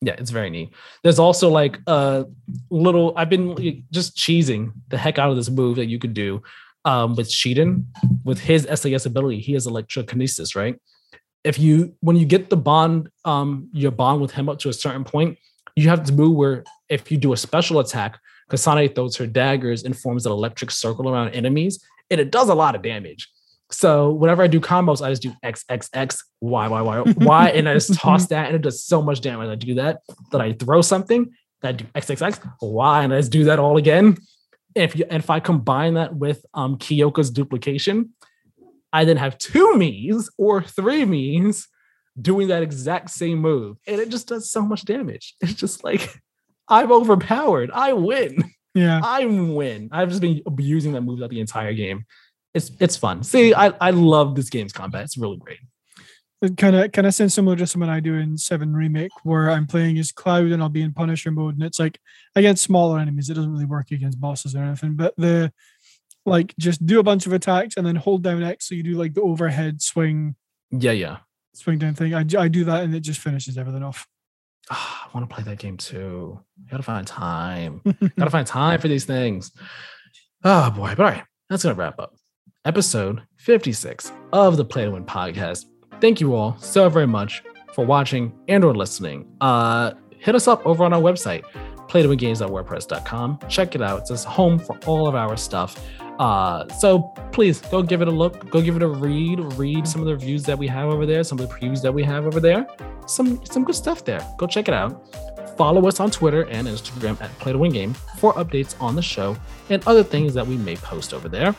yeah it's very neat there's also like a little i've been just cheesing the heck out of this move that you could do um, with Shiden, with his SAS ability, he has electrokinesis, right? If you when you get the bond, um, your bond with him up to a certain point, you have to move where if you do a special attack, Kasane throws her daggers and forms an electric circle around enemies, and it does a lot of damage. So whenever I do combos, I just do X, X, X, Y, Y, Y, Y, and I just toss that, and it does so much damage. I do that, that I throw something, that I do X, X, X, Y, and I just do that all again. If you, and if I combine that with um Kyoka's duplication, I then have two me's or three me's doing that exact same move, and it just does so much damage. It's just like I'm overpowered. I win. Yeah, I win. I've just been abusing that move out the entire game it's it's fun. See, I I love this game's combat. It's really great. Kind of kind of sounds similar to something I do in Seven Remake, where I'm playing as Cloud and I'll be in Punisher mode, and it's like against smaller enemies. It doesn't really work against bosses or anything, but the like just do a bunch of attacks and then hold down X so you do like the overhead swing. Yeah, yeah. Swing down thing. I, I do that and it just finishes everything off. Oh, I want to play that game too. You gotta find time. gotta find time for these things. Oh boy. But all right, that's gonna wrap up episode 56 of the Play to Win podcast. Thank you all so very much for watching and or listening. Uh, hit us up over on our website, playtowingames.wordpress.com. Check it out. It's home for all of our stuff. Uh, so please go give it a look. Go give it a read. Read some of the reviews that we have over there, some of the previews that we have over there. Some some good stuff there. Go check it out. Follow us on Twitter and Instagram at Play to Win Game for updates on the show and other things that we may post over there.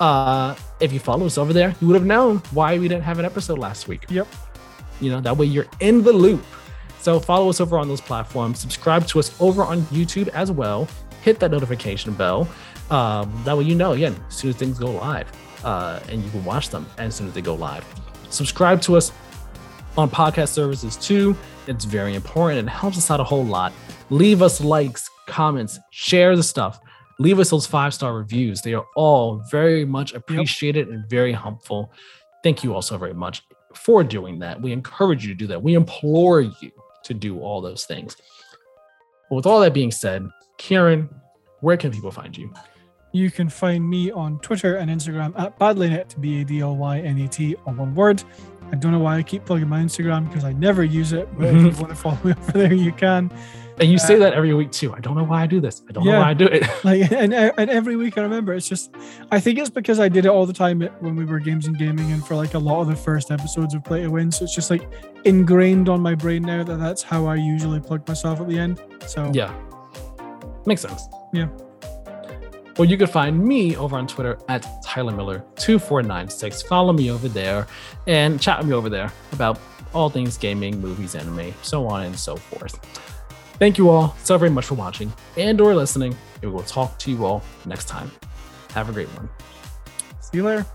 Uh, if you follow us over there, you would have known why we didn't have an episode last week. Yep. You know, that way you're in the loop. So follow us over on those platforms. Subscribe to us over on YouTube as well. Hit that notification bell. Um, that way you know, again, as soon as things go live, uh, and you can watch them as soon as they go live. Subscribe to us on podcast services too. It's very important. It helps us out a whole lot. Leave us likes, comments, share the stuff. Leave us those five star reviews. They are all very much appreciated yep. and very helpful. Thank you all so very much for doing that. We encourage you to do that. We implore you to do all those things. But with all that being said, Kieran, where can people find you? You can find me on Twitter and Instagram at badlynet, B A D L Y N E T, all one word. I don't know why I keep plugging my Instagram because I never use it. But if you want to follow me over there, you can. And you say uh, that every week too. I don't know why I do this. I don't yeah, know why I do it. like, and and every week I remember. It's just, I think it's because I did it all the time when we were games and gaming, and for like a lot of the first episodes of Play to Win. So it's just like ingrained on my brain now that that's how I usually plug myself at the end. So yeah, makes sense. Yeah. Well, you can find me over on Twitter at Tyler Miller2496. Follow me over there and chat with me over there about all things gaming, movies, anime, so on and so forth. Thank you all so very much for watching and or listening. And we will talk to you all next time. Have a great one. See you later.